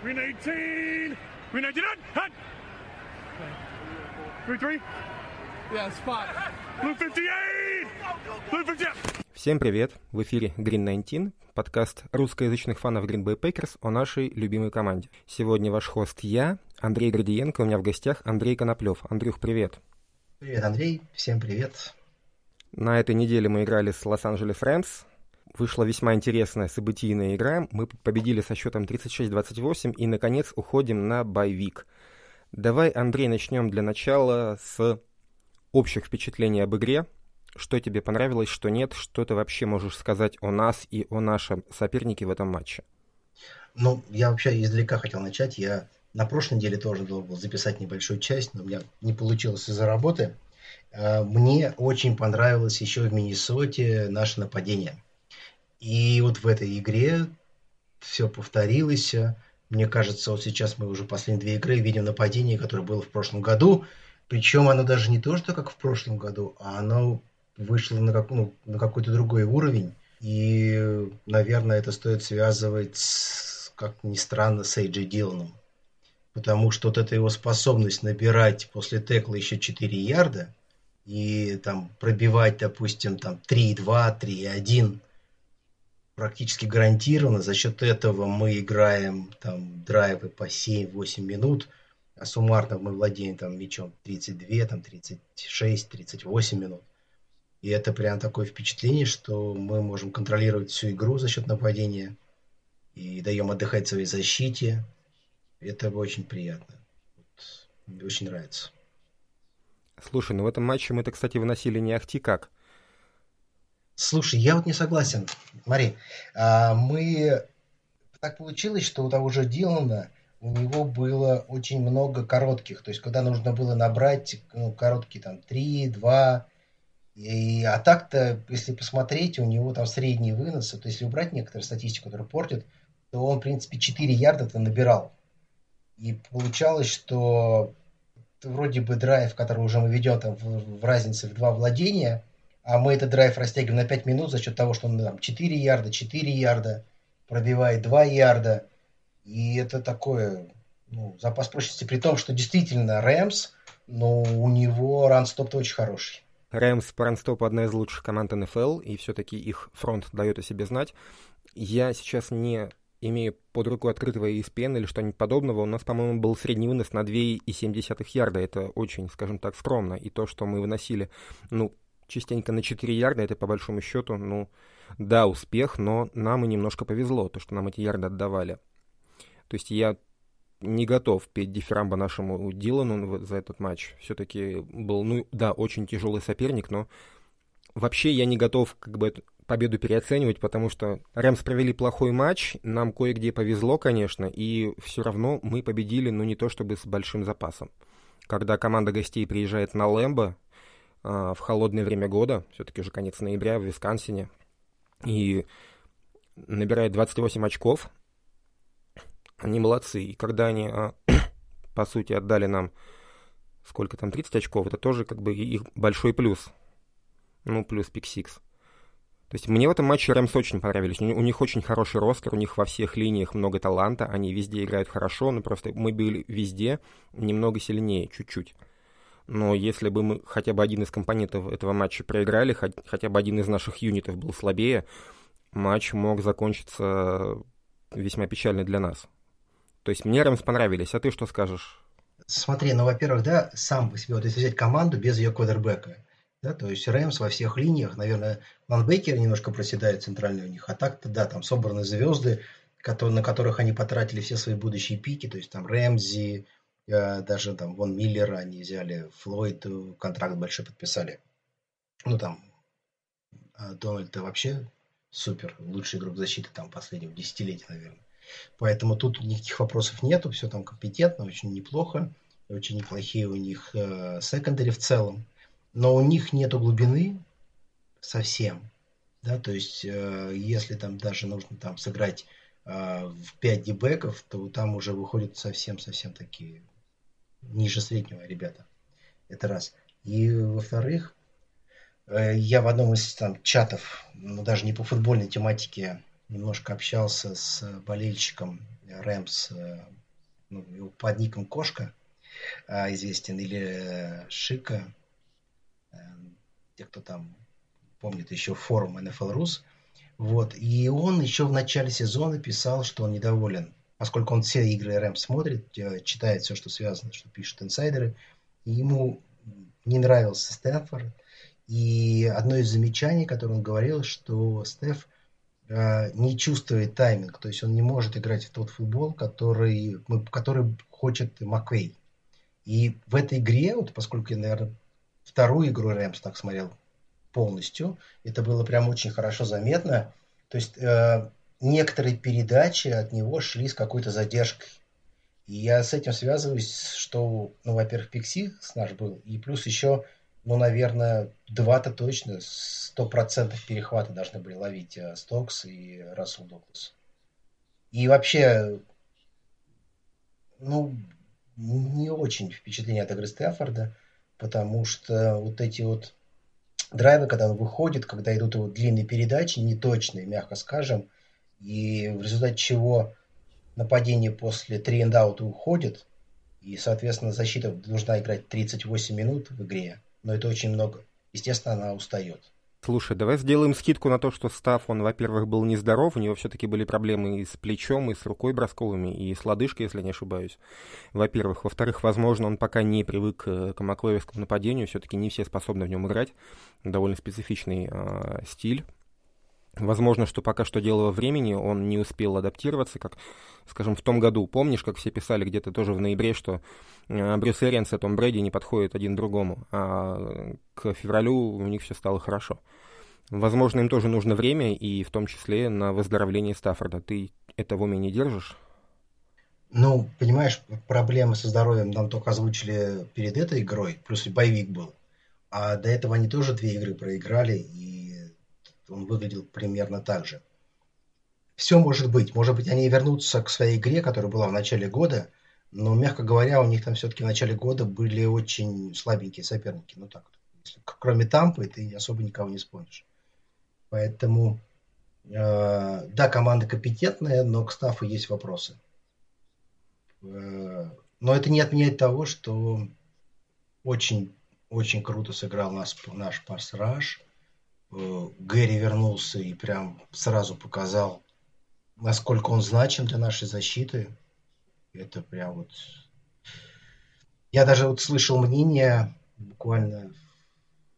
Green 18. Green 19. Hot. Green 3. Yeah, spot. Blue 58. Blue 58. Всем привет! В эфире Green 19, подкаст русскоязычных фанов Green Bay Packers о нашей любимой команде. Сегодня ваш хост я, Андрей Градиенко, у меня в гостях Андрей Коноплев. Андрюх, привет! Привет, Андрей, всем привет! На этой неделе мы играли с Лос-Анджелес Рэмс. Вышла весьма интересная событийная игра. Мы победили со счетом 36-28 и, наконец, уходим на байвик. Давай, Андрей, начнем для начала с общих впечатлений об игре. Что тебе понравилось, что нет, что ты вообще можешь сказать о нас и о нашем сопернике в этом матче? Ну, я вообще издалека хотел начать. Я на прошлой неделе тоже должен был записать небольшую часть, но у меня не получилось из-за работы. Э, мне очень понравилось еще в Миннесоте наше нападение. И вот в этой игре все повторилось. Мне кажется, вот сейчас мы уже последние две игры видим нападение, которое было в прошлом году. Причем оно даже не то, что как в прошлом году, а оно вышло на, как, ну, на какой-то другой уровень. И, наверное, это стоит связывать, с, как ни странно, с Эйджи Диланом. Потому что вот эта его способность набирать после текла еще 4 ярда и там пробивать, допустим, там 3,2, 3,1 практически гарантированно. За счет этого мы играем там драйвы по 7-8 минут, а суммарно мы владеем там мячом 32, там 36, 38 минут. И это прям такое впечатление, что мы можем контролировать всю игру за счет нападения и даем отдыхать своей защите. Это очень приятно. Вот, мне очень нравится. Слушай, ну в этом матче мы-то, кстати, выносили не ахти как. Слушай, я вот не согласен. Смотри, а, мы... Так получилось, что у того же Дилана у него было очень много коротких. То есть, когда нужно было набрать ну, короткие там 3, 2, и, а так-то, если посмотреть, у него там средние выносы, то если убрать некоторые статистику, которую портит, то он, в принципе, 4 ярда-то набирал. И получалось, что вроде бы драйв, который уже мы ведем там в, в разнице в два владения, а мы этот драйв растягиваем на 5 минут за счет того, что он там 4 ярда, 4 ярда, пробивает 2 ярда. И это такое ну, запас прочности, при том, что действительно Рэмс, но у него ранстоп очень хороший. Рэмс по ранстопу одна из лучших команд НФЛ, и все-таки их фронт дает о себе знать. Я сейчас не имею под рукой открытого ESPN или что-нибудь подобного, у нас, по-моему, был средний вынос на 2,7 ярда. Это очень, скажем так, скромно. И то, что мы выносили, ну, частенько на 4 ярда, это по большому счету, ну, да, успех, но нам и немножко повезло, то, что нам эти ярды отдавали. То есть я не готов петь дифирамба нашему Дилану за этот матч. Все-таки был, ну да, очень тяжелый соперник, но вообще я не готов как бы победу переоценивать, потому что Рэмс провели плохой матч, нам кое-где повезло, конечно, и все равно мы победили, ну не то чтобы с большим запасом. Когда команда гостей приезжает на Лэмбо в холодное время года, все-таки уже конец ноября в Висконсине, и набирает 28 очков, они молодцы. И когда они, а, по сути, отдали нам сколько там, 30 очков, это тоже как бы их большой плюс. Ну, плюс пик-сикс. То есть мне в этом матче Рэмс очень понравились. У них очень хороший ростер, у них во всех линиях много таланта, они везде играют хорошо, но просто мы были везде немного сильнее, чуть-чуть. Но если бы мы хотя бы один из компонентов этого матча проиграли, хотя бы один из наших юнитов был слабее, матч мог закончиться весьма печально для нас. То есть мне Рэмс понравились, а ты что скажешь? Смотри, ну, во-первых, да, сам по себе, вот если взять команду без ее квотербека, да, то есть Рэмс во всех линиях, наверное, Ван Бейкер немножко проседает центральный у них, а так-то, да, там собраны звезды, которые, на которых они потратили все свои будущие пики, то есть там Рэмзи, даже там Вон Миллера они взяли, Флойд контракт большой подписали. Ну там а Дональд вообще супер, лучший игрок защиты там последнего десятилетия, наверное. Поэтому тут никаких вопросов нету, все там компетентно, очень неплохо, очень неплохие у них э, секондари в целом, но у них нету глубины совсем, да, то есть э, если там даже нужно там сыграть э, в 5 дебеков, то там уже выходят совсем-совсем такие ниже среднего ребята. Это раз. И во-вторых, э, я в одном из там чатов, ну даже не по футбольной тематике, немножко общался с болельщиком Рэмс, э, ну, под ником Кошка э, известен, или Шика, те, кто там помнит еще форум NFL Rus. Вот. И он еще в начале сезона писал, что он недоволен, поскольку он все игры РМ смотрит, читает все, что связано, что пишут инсайдеры. И ему не нравился Стэнфорд. И одно из замечаний, которое он говорил, что Стеф э, не чувствует тайминг, то есть он не может играть в тот футбол, который, который хочет Маквей. И в этой игре, вот поскольку я, наверное, вторую игру Рэмс так смотрел полностью, это было прям очень хорошо заметно. То есть э, некоторые передачи от него шли с какой-то задержкой. И я с этим связываюсь, что, ну, во-первых, Пикси с наш был, и плюс еще, ну, наверное, два-то точно, сто процентов перехвата должны были ловить э, Стокс и Рассел Доглас. И вообще, ну, не очень впечатление от игры Стефорда, потому что вот эти вот драйвы, когда он выходит, когда идут его длинные передачи, неточные, мягко скажем, и в результате чего нападение после 3 and out уходит, и, соответственно, защита должна играть 38 минут в игре, но это очень много. Естественно, она устает. Слушай, давай сделаем скидку на то, что Став, он, во-первых, был нездоров, у него все-таки были проблемы и с плечом, и с рукой бросковыми, и с лодыжкой, если не ошибаюсь. Во-первых. Во-вторых, возможно, он пока не привык э, к маклоевскому нападению, все-таки не все способны в нем играть. Довольно специфичный э, стиль Возможно, что пока что дело во времени, он не успел адаптироваться, как, скажем, в том году. Помнишь, как все писали где-то тоже в ноябре, что э, Брюс Эрианс и Том Брэди не подходят один другому, а к февралю у них все стало хорошо. Возможно, им тоже нужно время, и в том числе на выздоровление Стаффорда. Ты это в уме не держишь? Ну, понимаешь, проблемы со здоровьем нам только озвучили перед этой игрой, плюс и боевик был. А до этого они тоже две игры проиграли, и он выглядел примерно так же. Все может быть. Может быть, они вернутся к своей игре, которая была в начале года, но, мягко говоря, у них там все-таки в начале года были очень слабенькие соперники. Ну так, если, кроме Тампы, ты особо никого не вспомнишь. Поэтому, э, да, команда компетентная, но к Стафу есть вопросы. Э, но это не отменяет того, что очень, очень круто сыграл наш, наш пасраж. Э, Гэри вернулся и прям сразу показал, насколько он значим для нашей защиты. Это прям вот... Я даже вот слышал мнение буквально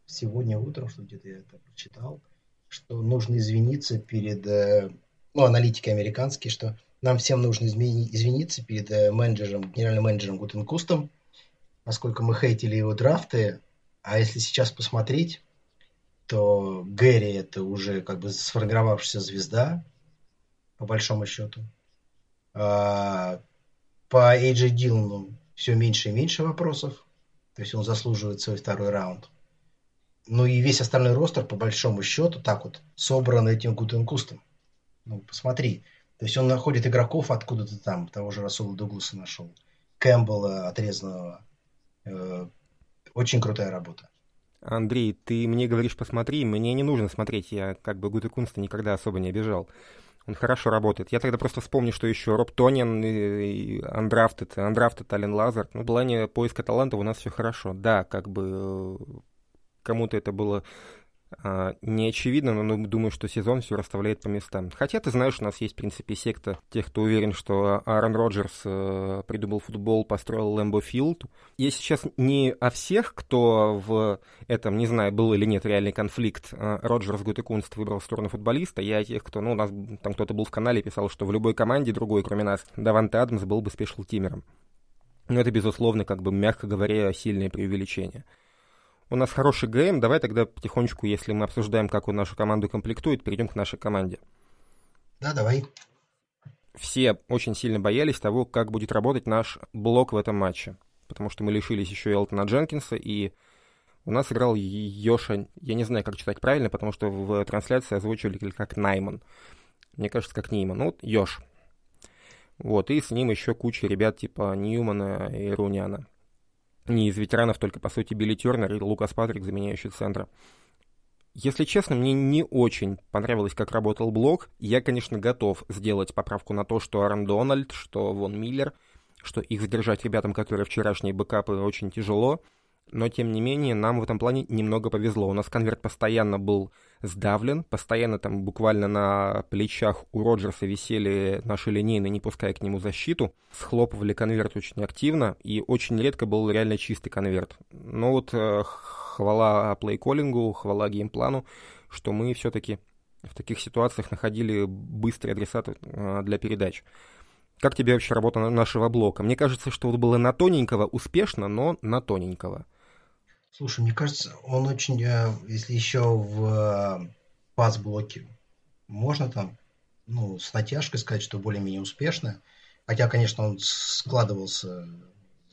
сегодня утром, что где-то я это прочитал, что нужно извиниться перед, э, ну, аналитики американские, что нам всем нужно извиниться перед э, менеджером, генеральным менеджером Гутенкустом, поскольку мы хейтили его драфты, а если сейчас посмотреть, то Гэри это уже как бы сформировавшаяся звезда, по большому счету. А, по AJ Дилану все меньше и меньше вопросов. То есть он заслуживает свой второй раунд. Ну и весь остальной ростер, по большому счету, так вот, собран этим Гутенкустом. Ну, посмотри. То есть он находит игроков откуда-то там, того же Расула Дугласа нашел. Кэмпбелла отрезанного. Э, очень крутая работа. Андрей, ты мне говоришь, посмотри, мне не нужно смотреть, я как бы Гута Кунста никогда особо не обижал. Он хорошо работает. Я тогда просто вспомню, что еще Роб Тонин, и Андрафтед, Андрафтед, Ален Лазар. Ну, в плане поиска талантов у нас все хорошо. Да, как бы э, кому-то это было не очевидно, но ну, думаю, что сезон все расставляет по местам. Хотя, ты знаешь, у нас есть, в принципе, секта тех, кто уверен, что Аарон Роджерс э, придумал футбол, построил Lambeau Field. Я сейчас не о всех, кто в этом, не знаю, был или нет реальный конфликт, э, Роджерс Гутекунст выбрал сторону футболиста, я о тех, кто, ну, у нас там кто-то был в канале, писал, что в любой команде другой, кроме нас, Даванте Адамс был бы special teamer ом. Но это, безусловно, как бы, мягко говоря, сильное преувеличение у нас хороший ГМ, давай тогда потихонечку, если мы обсуждаем, как он нашу команду комплектует, перейдем к нашей команде. Да, давай. Все очень сильно боялись того, как будет работать наш блок в этом матче, потому что мы лишились еще Элтона Дженкинса, и у нас играл Йоша, я не знаю, как читать правильно, потому что в трансляции озвучивали как Найман. Мне кажется, как Нейман. Ну, вот Йош. Вот, и с ним еще куча ребят типа Ньюмана и Руняна не из ветеранов, только, по сути, Билли Тернер и Лукас Патрик, заменяющий центра. Если честно, мне не очень понравилось, как работал блок. Я, конечно, готов сделать поправку на то, что Аарон Дональд, что Вон Миллер, что их задержать ребятам, которые вчерашние бэкапы, очень тяжело. Но, тем не менее, нам в этом плане немного повезло. У нас конверт постоянно был сдавлен, постоянно там буквально на плечах у Роджерса висели наши линейные, не пуская к нему защиту. Схлопывали конверт очень активно, и очень редко был реально чистый конверт. Но вот э, хвала плейколлингу, хвала геймплану, что мы все-таки в таких ситуациях находили быстрые адресаты э, для передач. Как тебе вообще работа нашего блока? Мне кажется, что вот было на тоненького успешно, но на тоненького. Слушай, мне кажется, он очень, э, если еще в э, пас-блоке можно там, ну, с натяжкой сказать, что более-менее успешно, хотя, конечно, он складывался,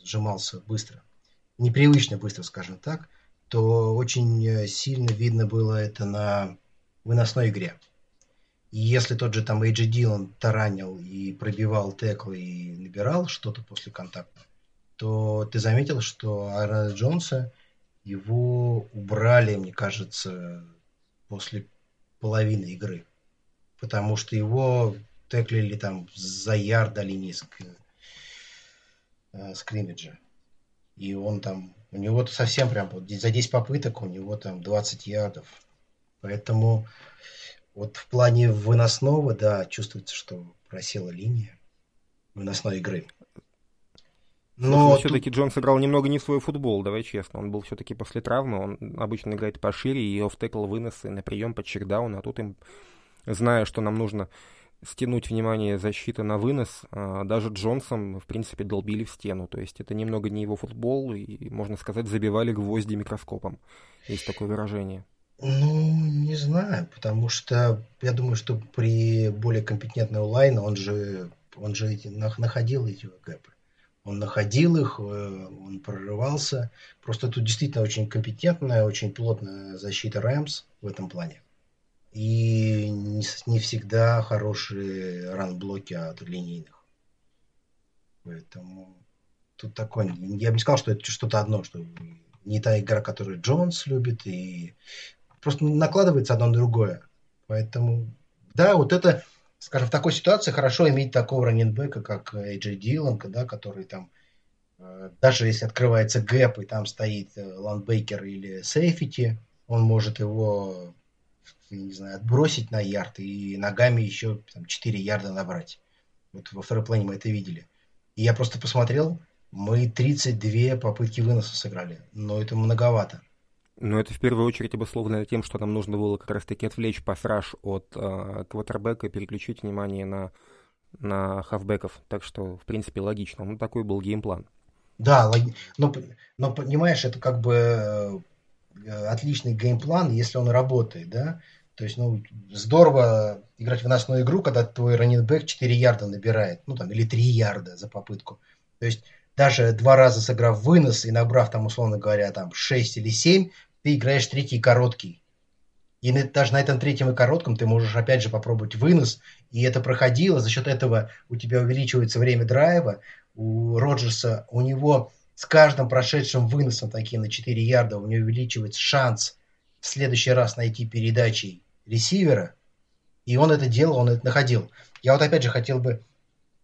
сжимался быстро, непривычно быстро, скажем так, то очень э, сильно видно было это на выносной игре. И если тот же там Эйджи Дилан таранил и пробивал теклы и набирал что-то после контакта, то ты заметил, что Аарона Джонса его убрали, мне кажется, после половины игры. Потому что его теклили там за ярд до линии ск... э, скриммиджа. И он там, у него совсем прям, за 10 попыток у него там 20 ярдов. Поэтому вот в плане выносного, да, чувствуется, что просела линия выносной игры. Но тут... все-таки Джон сыграл немного не свой футбол, давай честно. Он был все-таки после травмы, он обычно играет пошире, и офф-текл выносы на прием под чекдаун, а тут им, зная, что нам нужно стянуть внимание защиты на вынос, а, даже Джонсом, в принципе, долбили в стену. То есть это немного не его футбол, и, можно сказать, забивали гвозди микроскопом. Есть такое выражение. Ну, не знаю, потому что я думаю, что при более компетентной онлайн он же, он же эти, находил эти гэпы он находил их, э, он прорывался. Просто тут действительно очень компетентная, очень плотная защита Рэмс в этом плане. И не, не всегда хорошие run block и от линейных. Поэтому тут такой... Я бы не сказал, что это что-то одно, что не та игра, которую Джонс любит, и просто накладывается одно на другое. Поэтому, да, вот это скажем, в такой ситуации хорошо иметь такого running back а, как Эйджей Дилан, да, который там, э, даже если открывается gap, и там стоит э, linebacker или safety, он может его, не знаю, отбросить на ярд и ногами еще там, 4 ярда набрать. Вот во второй плане мы это видели. И я просто посмотрел, мы 32 попытки выноса сыграли, но это многовато. Но это в первую очередь обусловлено тем, что нам нужно было как раз-таки отвлечь пассаж от э, квотербека и переключить внимание на, на хавбеков. Так что, в принципе, логично. Ну, такой был геймплан. Да, но, но понимаешь, это как бы э, отличный геймплан, если он работает, да? То есть, ну, здорово играть в выносную игру, когда твой раннинбэк 4 ярда набирает, ну, там, или 3 ярда за попытку. То есть, даже два раза сыграв вынос и набрав там, условно говоря, там 6 или 7, ты играешь третий короткий. И даже на этом третьем и коротком ты можешь опять же попробовать вынос, и это проходило, за счет этого у тебя увеличивается время драйва, у Роджерса, у него с каждым прошедшим выносом такие на 4 ярда, у него увеличивается шанс в следующий раз найти передачи ресивера, и он это делал, он это находил. Я вот опять же хотел бы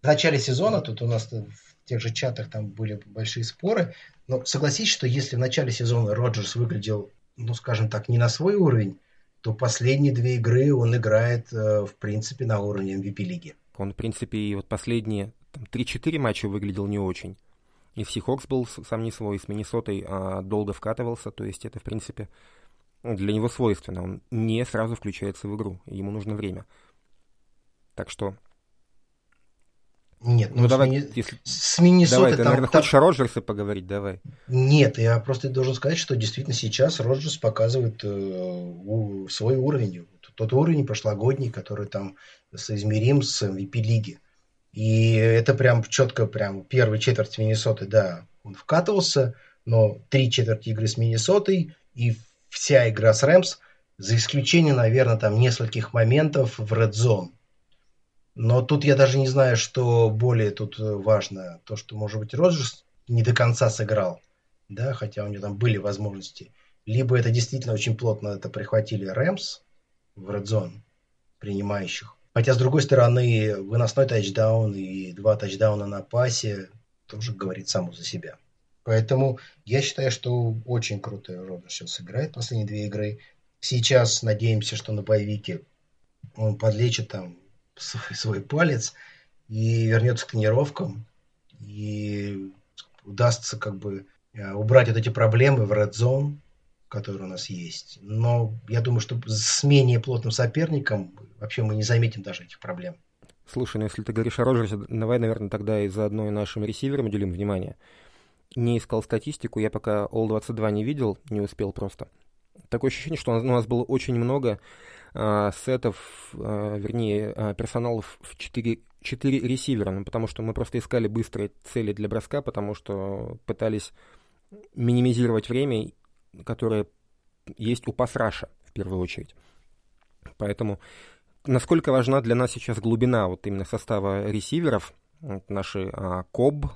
в начале сезона, тут у нас в тех же чатах там были большие споры, но согласись, что если в начале сезона Роджерс выглядел, ну, скажем так, не на свой уровень, то последние две игры он играет, э, в принципе, на уровне MVP лиги. Он, в принципе, и вот последние там, 3-4 матча выглядел не очень. И в Сихокс был сам не свой, с Миннесотой а, долго вкатывался, то есть это, в принципе, для него свойственно. Он не сразу включается в игру, ему нужно время. Так что нет, ну, ну давай, с, если... с Миннесотой... Давай, ты, там, наверное, там... хочешь о Роджерсе поговорить, давай. Нет, я просто должен сказать, что действительно сейчас Роджерс показывает э, свой уровень. Тот уровень прошлогодний, который там соизмерим с MVP лиги. И это прям четко, прям первый четверть Миннесоты, да, он вкатывался, но три четверти игры с Миннесотой и вся игра с Рэмс, за исключением, наверное, там нескольких моментов в Red Zone но тут я даже не знаю, что более тут э, важно. То, что, может быть, Роджерс не до конца сыграл, да, хотя у него там были возможности. либо это действительно очень плотно это прихватили Рэмс в Zone принимающих. Хотя, с другой стороны, выносной тачдаун и два тачдауна на пасе тоже говорит само за себя. Поэтому я считаю, что очень круто Родрос сейчас играет последние две игры. Сейчас надеемся, что на боевике он подлечит там свой, свой палец и вернется к тренировкам. И удастся как бы э, убрать вот эти проблемы в Red Zone, которые у нас есть. Но я думаю, что с менее плотным соперником вообще мы не заметим даже этих проблем. Слушай, ну если ты говоришь о Роджерсе, давай, наверное, тогда и заодно и нашим ресиверам уделим внимание. Не искал статистику, я пока All-22 не видел, не успел просто. Такое ощущение, что у нас было очень много э, сетов, э, вернее, э, персоналов в 4, 4 ресивера, ну, потому что мы просто искали быстрые цели для броска, потому что пытались минимизировать время, которое есть у пасраша, в первую очередь. Поэтому насколько важна для нас сейчас глубина вот именно состава ресиверов, вот наши а, Коб,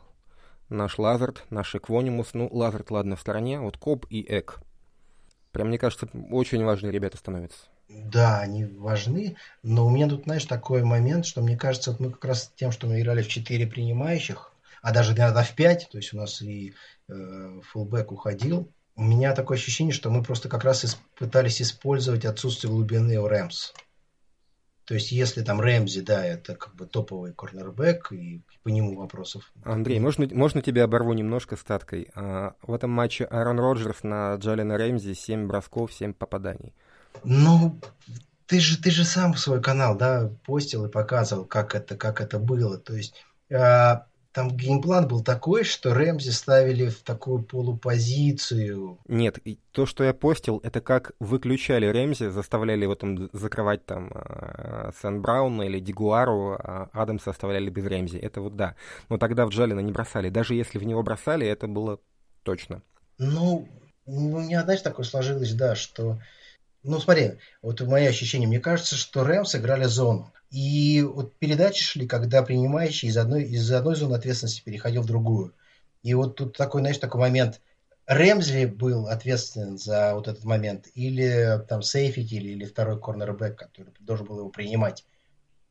наш Лазард, наш Эквонимус, ну, Лазард, ладно, в стороне, вот Коб и Эк. Прям, мне кажется, очень важные ребята становятся. Да, они важны, но у меня тут, знаешь, такой момент, что мне кажется, вот мы как раз тем, что мы играли в 4 принимающих, а даже иногда в 5, то есть у нас и э, фулбэк уходил, у меня такое ощущение, что мы просто как раз пытались использовать отсутствие глубины у Рэмс. То есть, если там Рэмзи, да, это как бы топовый корнербэк, и по нему вопросов. Андрей, можно, можно тебя оборву немножко статкой? А, в этом матче Аарон Роджерс на Джалина Рэмзи 7 бросков, 7 попаданий. Ну, ты же, ты же сам свой канал, да, постил и показывал, как это, как это было. То есть, а, там game plan был такой, что Рэмзи ставили в такую полупозицию. Нет, то, что я постил, это как выключали Рэмзи, заставляли его там закрывать там э, Сент-Брауна или Дегуару, а Адамса оставляли без Рэмзи. Это вот да. Но тогда в Джейлена не бросали. Даже если в него бросали, это было точно. Ну, у меня, знаешь, такое сложилось, да, что... Ну, смотри, вот мои ощущения. Мне кажется, что Рэмс играли зону. И вот передачи шли, когда принимающий из одной, из одной зоны ответственности переходил в другую. И вот тут такой, знаешь, такой момент. Рэмзли был ответственен за вот этот момент, или там сейфики, или, или второй корнербэк, который должен был его принимать.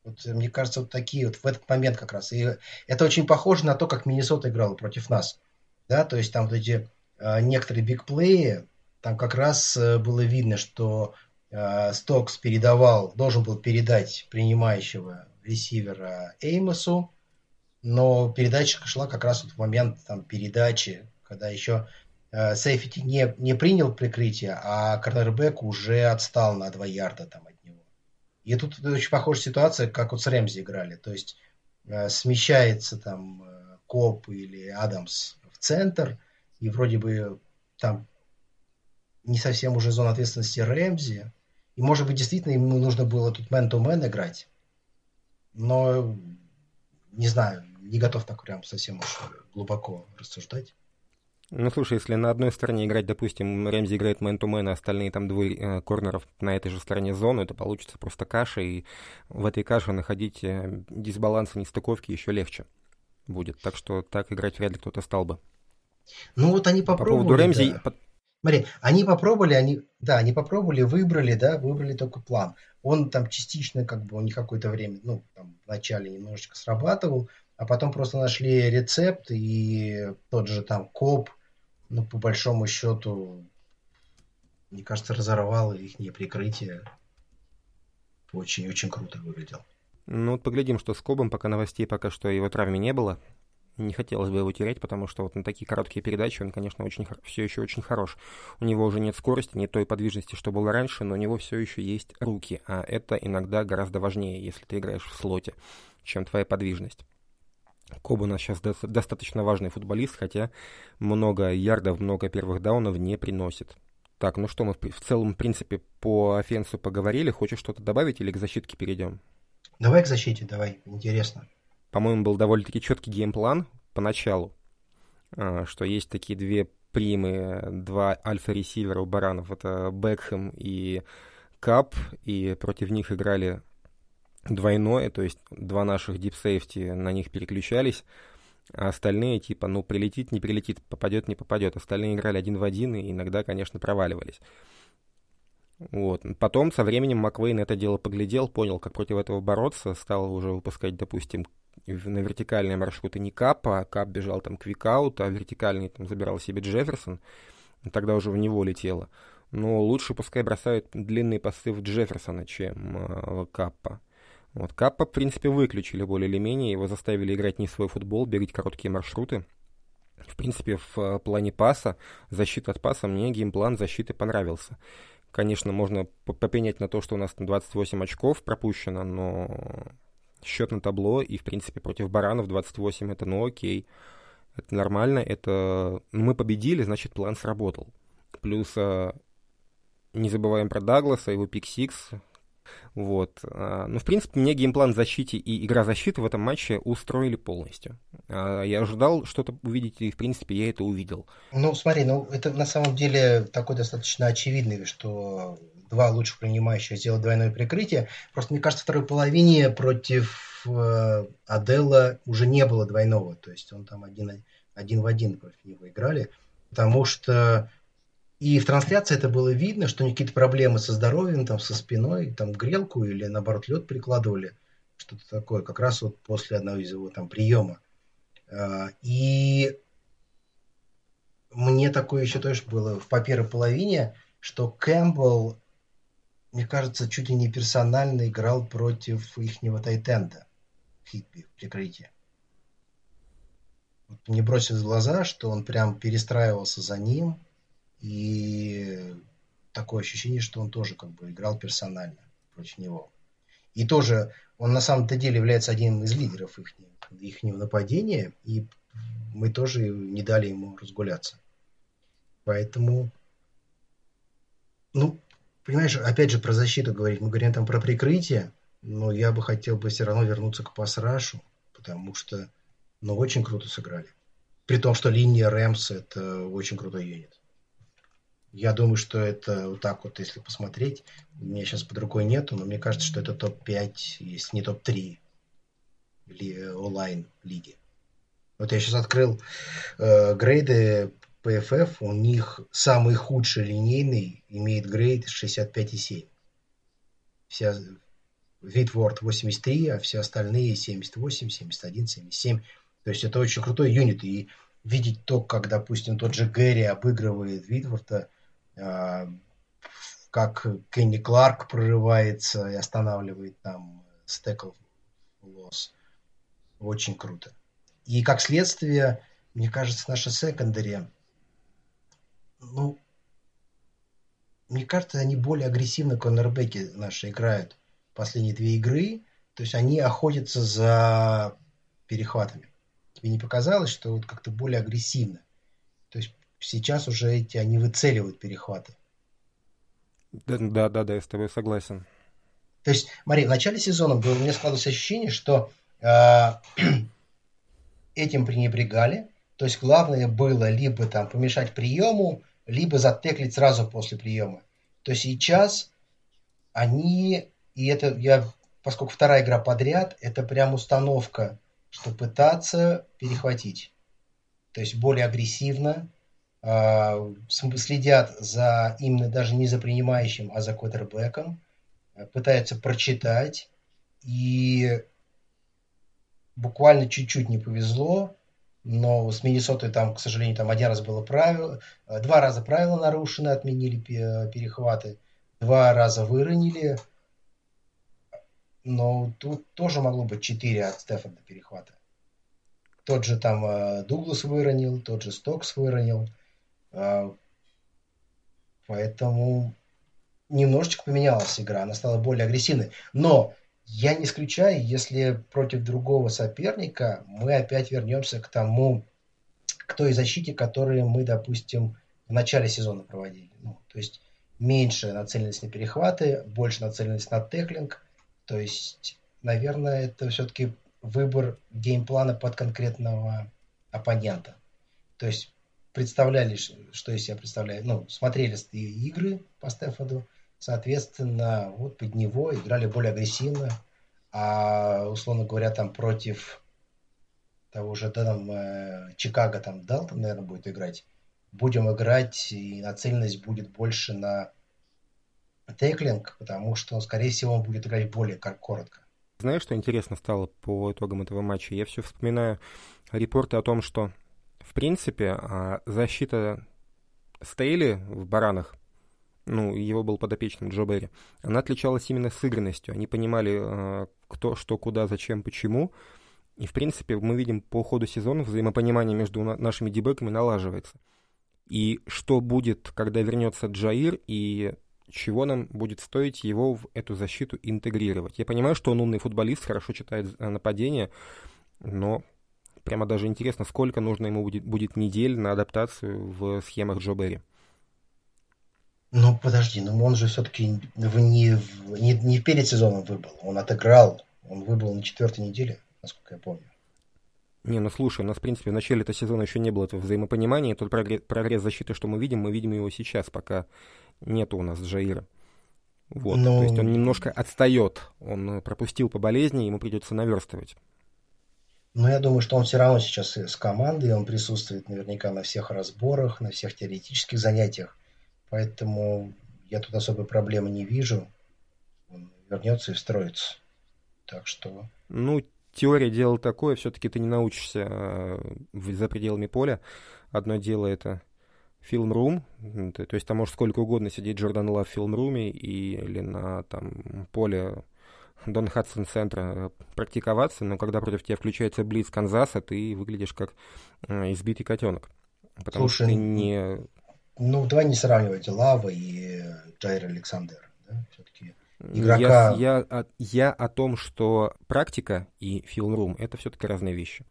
Вот, мне кажется, вот такие вот в этот момент как раз. И это очень похоже на то, как Миннесота играла против нас. Да, то есть там вот эти э, некоторые бигплеи, там как раз э, было видно, что Э, Стокс передавал, должен был передать принимающего ресивера Эймосу, но передача шла как раз вот в момент там, передачи, когда еще э, Сейфити не, не принял прикрытие, а корнербэк уже отстал на 2 ярда там, от него. И тут очень похожая ситуация, как вот с Рэмзи играли. То есть э, смещается там э, Коп или Адамс в центр, и вроде бы там не совсем уже зона ответственности Рэмзи, и, может быть, действительно ему нужно было тут мэн-то-мэн играть. Но, не знаю, не готов так прям совсем уж глубоко рассуждать. Ну, слушай, если на одной стороне играть, допустим, Рэмзи играет мэн-то-мэн, а остальные там двое э, корнеров на этой же стороне зоны, это получится просто каша, и в этой каше находить э, дисбалансы, нестыковки еще легче будет. Так что так играть вряд ли кто-то стал бы. Ну, вот они попробовали. По поводу Рэмзи, да. Смотри, они попробовали, они, да, они попробовали, выбрали, да, выбрали только план. Он там частично, как бы, у них какое-то время, ну, там, вначале немножечко срабатывал, а потом просто нашли рецепт, и тот же там коп, ну, по большому счету, мне кажется, разорвал их прикрытие. Очень-очень круто выглядел. Ну вот поглядим, что с Кобом, пока новостей пока что его травме не было не хотелось бы его терять, потому что вот на такие короткие передачи он, конечно, очень, все еще очень хорош. У него уже нет скорости, нет той подвижности, что было раньше, но у него все еще есть руки, а это иногда гораздо важнее, если ты играешь в слоте, чем твоя подвижность. Коб у нас сейчас до- достаточно важный футболист, хотя много ярдов, много первых даунов не приносит. Так, ну что, мы в целом, в принципе, по офенсу поговорили. Хочешь что-то добавить или к защитке перейдем? Давай к защите, давай, интересно по-моему, был довольно-таки четкий геймплан поначалу, а, что есть такие две примы, два альфа-ресивера у баранов, это Бекхэм и Кап, и против них играли двойное, то есть два наших дип сейфти на них переключались. А остальные, типа, ну, прилетит, не прилетит, попадет, не попадет. Остальные играли один в один и иногда, конечно, проваливались. Вот. Потом со временем Маквейн это дело поглядел, понял, как против этого бороться, стал уже выпускать, допустим, на вертикальные маршруты не Кап, а Кап бежал там quick out, а вертикальный там забирал себе Джефферсон, тогда уже в него летело. Но лучше пускай бросают длинные пасы в Джефферсона, чем э, Каппа. Вот, Каппа, в принципе, выключили более или менее, его заставили играть не свой футбол, бегать короткие маршруты. В принципе, в э, плане паса, защита от паса, мне game plan защиты понравился. Конечно, можно попенять на то, что у нас 28 очков пропущено, но счет на табло, и, в принципе, против баранов 28 это ну окей. Это нормально, это... Ну, мы победили, значит, план сработал. Плюс а, не забываем про Дагласа, его pick-six, вот. А, ну, в принципе, мне game plan защиты и игра защиты в этом матче устроили полностью. А, я ожидал что-то увидеть, и, в принципе, я это увидел. Ну, смотри, ну, это на самом деле такой достаточно очевидный, что два лучших принимающих сделают двойное прикрытие. Просто, мне кажется, второй половине против э, Адела уже не было двойного. То есть он там один, один в один против него играли. Потому что и в трансляции это было видно, что у них какие-то проблемы со здоровьем, там, со спиной, там, грелку или, наоборот, лед прикладывали, что-то такое, как раз вот после одного из его там приема. А, и мне такое еще тоже было в по первой половине, что Кэмпбелл, мне кажется, чуть ли не персонально играл против ихнего тайтенда в Хитби в прикрытии. Вот мне бросилось в глаза, что он прям перестраивался за ним, и такое ощущение, что он тоже как бы играл персонально против него. И тоже он на самом-то деле является одним из лидеров их, их нападения, и мы тоже не дали ему разгуляться. Поэтому, ну, понимаешь, опять же про защиту говорить, мы говорим там про прикрытие, но я бы хотел бы все равно вернуться к пасрашу, потому что, ну, очень круто сыграли. При том, что линия Рэмс это очень крутой юнит. Я думаю, что это вот так вот, если посмотреть, меня сейчас под рукой нету, но мне кажется, что это топ-5, если не топ-3 ли, онлайн лиги. Вот я сейчас открыл э, грейды PFF, у них самый худший линейный имеет грейд 65,7. Вся Витворд 83, а все остальные 78, 71, 77. То есть это очень крутой юнит. И видеть то, как, допустим, тот же Гэри обыгрывает Витворта, а, как Кенни Кларк прорывается и останавливает там стекл лос. Очень круто. И как следствие, мне кажется, наша секондари, ну, мне кажется, они более агрессивно корнербеки наши играют последние две игры. То есть они охотятся за перехватами. Тебе не показалось, что вот как-то более агрессивно? То есть сейчас уже эти, они выцеливают перехваты. Да, да, да, я с тобой согласен. То есть, смотри, в начале сезона было, у меня складывалось ощущение, что э, этим пренебрегали. То есть главное было либо там помешать приему, либо затеклить сразу после приема. То сейчас они, и это я, поскольку вторая игра подряд, это прям установка, что пытаться перехватить. То есть более агрессивно, а, следят за именно даже не за принимающим, а за квотербеком, э, пытаются прочитать, и буквально чуть-чуть не повезло, но с Миннесотой там, к сожалению, там один раз было правило, э, два раза правила нарушены, отменили перехваты, два раза выронили, но тут тоже могло быть четыре от Стефана перехвата. Тот же там э, Дуглас выронил, тот же Стокс выронил. А, поэтому немножечко поменялась игра, она стала более агрессивной. Но я не исключаю, если против другого соперника мы опять вернемся к тому, к той защите, которую мы, допустим, в начале сезона проводили. Ну, то есть меньше нацеленность на перехваты, больше нацеленность на теклинг. То есть, наверное, это все-таки выбор геймплана под конкретного оппонента. То есть представляли, что из себя представляет, ну, смотрели игры по Стефаду, соответственно, вот под него играли более агрессивно, а, условно говоря, там против того же да, там, э, Чикаго там дал, там, наверное, будет играть. Будем играть, и нацеленность будет больше на теклинг, потому что, скорее всего, он будет играть более коротко. Знаешь, что интересно стало по итогам этого матча? Я все вспоминаю репорты о том, что, в принципе, а, защита Стейли в «Баранах», ну, его был подопечным Джо Берри, она отличалась именно сыгранностью. Они понимали, а, кто, что, куда, зачем, почему. И, в принципе, мы видим по ходу сезона взаимопонимание между нашими дебеками налаживается. И что будет, когда вернется Джаир, и чего нам будет стоить его в эту защиту интегрировать. Я понимаю, что он умный футболист, хорошо читает э, нападение, но прямо даже интересно, сколько нужно ему будет, будет недель на адаптацию в схемах Джо Берри. Ну, подожди, ну он же все-таки не, в, не, не перед сезоном выбыл. Он отыграл, он выбыл на четвертой неделе, насколько я помню. Не, ну слушай, у нас, в принципе, в начале этого сезона еще не было этого взаимопонимания. Тот прогресс, прогресс защиты, что мы видим, мы видим его сейчас, пока нету у нас Джаира. Вот, Но... то есть он немножко отстает, он пропустил по болезни, ему придется наверстывать. Но я думаю, что он все равно сейчас с командой, он присутствует наверняка на всех разборах, на всех теоретических занятиях. Поэтому я тут особой проблемы не вижу. Он вернется и встроится. Так что... Ну, теория дело такое, все-таки ты не научишься э, за пределами поля. Одно дело это фильм-рум, то есть там может сколько угодно сидеть Джордан Лав в фильм-руме или на там, поле Дон Хадсон центра практиковаться, но когда против тебя включается Блиц Канзаса, ты выглядишь как э, избитый котенок. Потому Слушай, что ты не... Ну, давай не сравнивать Лава и Джайр Александр. Да? Все-таки игрока... Я, я, я о том, что практика и фильм-рум — это все-таки разные вещи.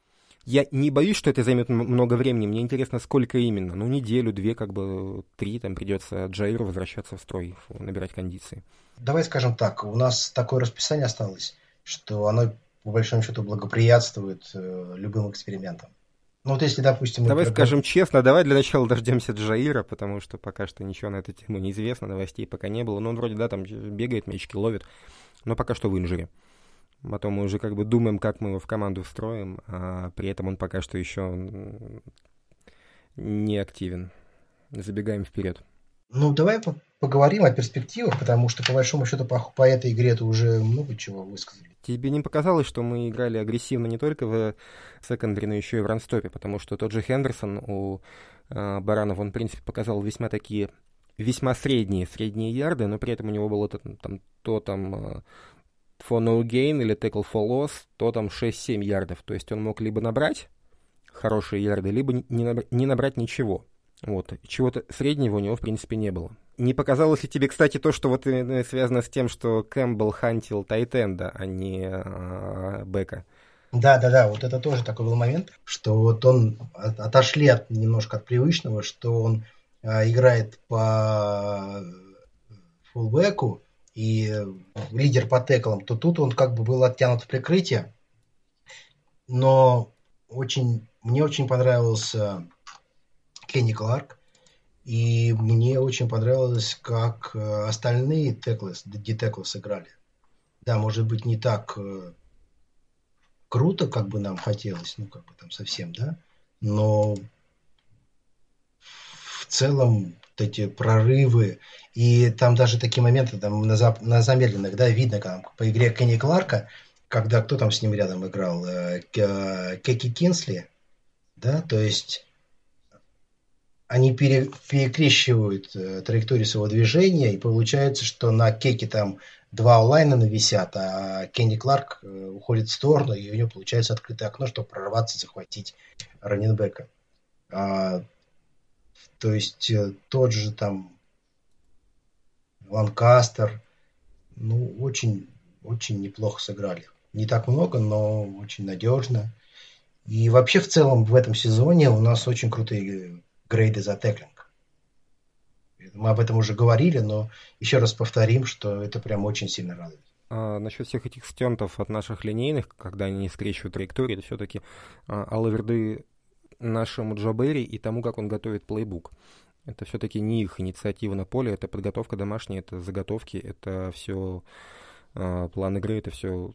Я не боюсь, что это займет много времени. Мне интересно, сколько именно. Ну, неделю, две, как бы три, там придется Джаиру возвращаться в строй, набирать кондиции. Давай скажем так, у нас такое расписание осталось, что оно, по большому счету, благоприятствует э, любым экспериментам. Ну вот если, допустим... Давай мы... скажем честно, давай для начала дождемся Джаира, потому что пока что ничего на эту тему не известно, новостей пока не было. Ну, он вроде, да, там бегает, мячики ловит, но пока что в инжире. Потом мы уже как бы думаем, как мы его в команду встроим, а при этом он пока что еще не активен. Забегаем вперед. Ну, давай поговорим о перспективах, потому что, по большому счету, по, по этой игре ты уже много чего высказали. Тебе не показалось, что мы играли агрессивно не только в секондаре, но еще и в ранстопе, потому что тот же Хендерсон у э, Баранов, он, в принципе, показал весьма такие, весьма средние, средние ярды, но при этом у него было то там, то там for no gain или tackle for loss, то там 6-7 ярдов. То есть он мог либо набрать хорошие ярды, либо не, набрать, не набрать ничего. Вот. Чего-то среднего у него, в принципе, не было. Не показалось ли тебе, кстати, то, что вот э, связано с тем, что Кэмпбелл хантил Тайтенда, а не а, Бека? Да, да, да, вот это тоже такой был момент, что вот он отошли от, немножко от привычного, что он а, играет по фулбеку, и лидер по теклам, то тут он как бы был оттянут в прикрытие. Но очень, мне очень понравился Кенни Кларк. И мне очень понравилось, как э, остальные теклы, детеклы сыграли. Да, может быть, не так э, круто, как бы нам хотелось, ну, как бы там совсем, да, но в целом вот эти прорывы, и там даже такие моменты там на, зап- на замедленных, да, видно там, по игре Кенни Кларка, когда кто там с ним рядом играл, э, Кеки Кинсли, да, то есть они пере, перекрещивают э, траекторию своего движения, и получается, что на Кеке там два онлайна нависят, а Кенни Кларк э, уходит в сторону, и у него получается открытое окно, чтобы прорваться захватить раненбека. А, то есть э, тот же там Ланкастер, ну, очень, очень неплохо сыграли. Не так много, но очень надежно. И вообще в целом в этом сезоне у нас очень крутые грейды за теклинг. Мы об этом уже говорили, но еще раз повторим, что это прям очень сильно радует. А, насчет всех этих стентов от наших линейных, когда они не скрещивают траектории, это все-таки а, алаверды нашему Джабери и тому, как он готовит плейбук. Это все-таки не их инициатива на поле, это подготовка домашняя, это заготовки, это все э, план игры, это все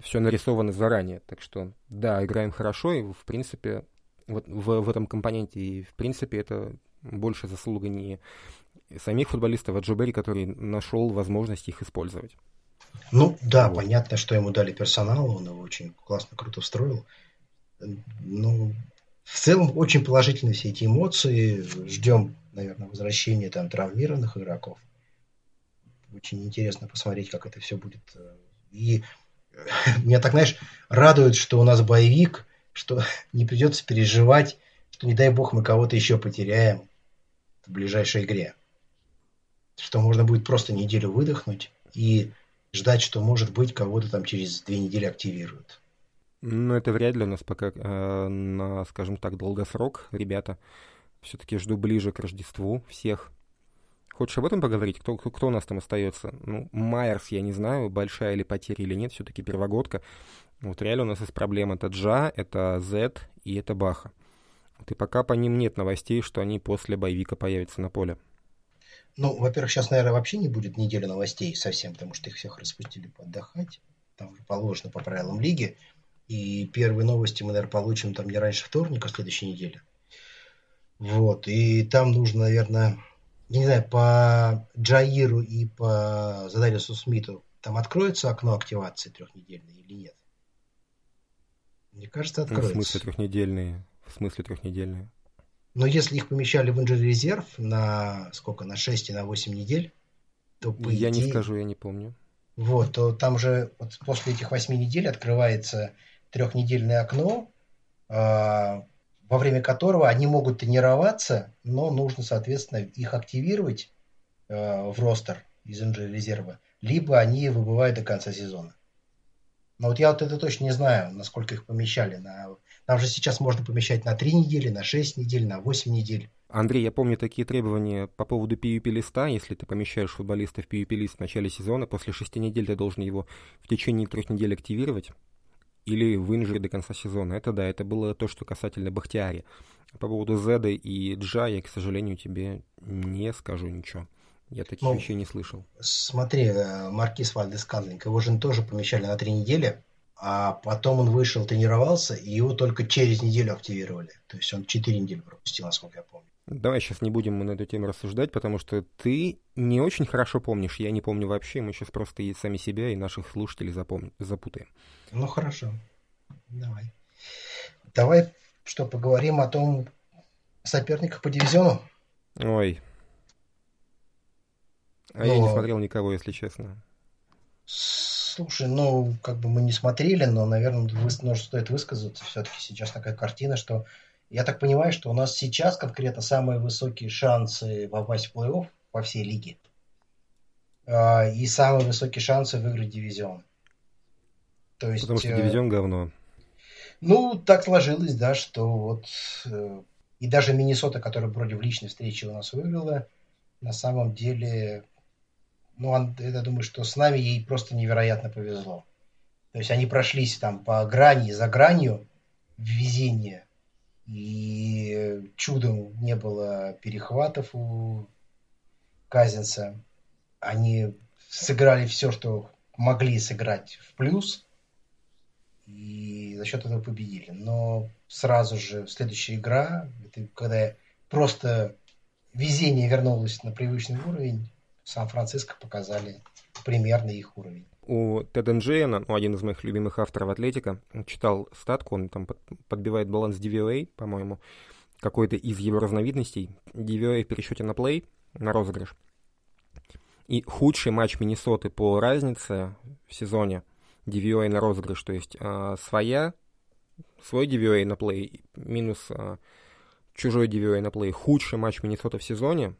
все нарисовано заранее. Так что, да, играем хорошо, и, в принципе, вот в, в этом компоненте, и, в принципе, это больше заслуга не самих футболистов, а Джо Берри, который нашел возможность их использовать. Ну, да, вот. понятно, что ему дали персонал, он его очень классно, круто встроил. Ну, в целом, очень положительные все эти эмоции. Ждем, наверное, возвращения там травмированных игроков. Очень интересно посмотреть, как это все будет. И меня так, знаешь, радует, что у нас боевик, что не придется переживать, что, не дай бог, мы кого-то еще потеряем в ближайшей игре. Что можно будет просто неделю выдохнуть и ждать, что, может быть, кого-то там через две недели активируют. Ну, это вряд ли у нас пока э, на, скажем так, долгосрок, ребята. Все-таки жду ближе к Рождеству всех. Хочешь об этом поговорить? Кто, кто у нас там остается? Ну, Майерс, я не знаю, большая ли потеря или нет, все-таки первогодка. Вот реально у нас есть проблема. Это Джа, это Z и это Баха. Вот и пока по ним нет новостей, что они после боевика появятся на поле. Ну, во-первых, сейчас, наверное, вообще не будет недели новостей совсем, потому что их всех распустили отдыхать. Там положено по правилам лиги. И первые новости мы, наверное, получим там не раньше вторника следующей недели. Вот. И там нужно, наверное, не знаю, по Джаиру и по Задариусу Смиту там откроется окно активации трехнедельной или нет? Мне кажется, откроется. Ну, в смысле трехнедельные? В смысле трехнедельные? Но если их помещали в инжир резерв на сколько, на 6 и на 8 недель, то по Я идее, не скажу, я не помню. Вот, то там же вот после этих 8 недель открывается трехнедельное окно, а, во время которого они могут тренироваться, но нужно, соответственно, их активировать а, в ростер из резерва, либо они выбывают до конца сезона. Но вот я вот это точно не знаю, насколько их помещали. На... Там же сейчас можно помещать на 3 недели, на 6 недель, на 8 недель. Андрей, я помню такие требования по поводу PUP-листа. Если ты помещаешь футболиста в PUP-лист в начале сезона, после 6 недель ты должен его в течение трех недель активировать или в инжире до конца сезона. Это да, это было то, что касательно Бахтиари. По поводу Зеда и Джа я, к сожалению, тебе не скажу ничего. Я таких ну, вещей не слышал. Смотри, э, Маркис Вальдес Канлинг, его же тоже помещали на три недели, а потом он вышел, тренировался, и его только через неделю активировали. То есть он четыре недели пропустил, насколько я помню. Давай сейчас не будем мы на эту тему рассуждать, потому что ты не очень хорошо помнишь, я не помню вообще, мы сейчас просто и сами себя, и наших слушателей запомним, запутаем. Ну хорошо, давай. Давай что, поговорим о том соперниках по дивизиону? Ой. А но... я не смотрел никого, если честно. Слушай, ну, как бы мы не смотрели, но, наверное, вы, стоит высказаться. Все-таки сейчас такая картина, что я так понимаю, что у нас сейчас конкретно самые высокие шансы попасть в плей-офф во всей лиге. А, и самые высокие шансы выиграть дивизион. То есть, Потому что э, дивизион говно. Ну, так сложилось, да, что вот э, и даже Миннесота, которая вроде в личной встрече у нас выиграла, на самом деле, ну, я думаю, что с нами ей просто невероятно повезло. То есть они прошлись там по грани, за гранью везения и чудом не было перехватов у Казинца. Они сыграли все, что могли сыграть в плюс, и за счет этого победили. Но сразу же следующая игра, это когда просто везение вернулось на привычный уровень, Сан-Франциско показали примерно их уровень у Теда Джейна, ну, один из моих любимых авторов Атлетика, читал статку, он там подбивает баланс DVOA, по-моему, какой-то из его разновидностей. DVOA в пересчете на плей, на розыгрыш. И худший матч Миннесоты по разнице в сезоне DVOA на розыгрыш, то есть э, своя, свой DVOA на play минус э, чужой DVOA на play. Худший матч Миннесоты в сезоне,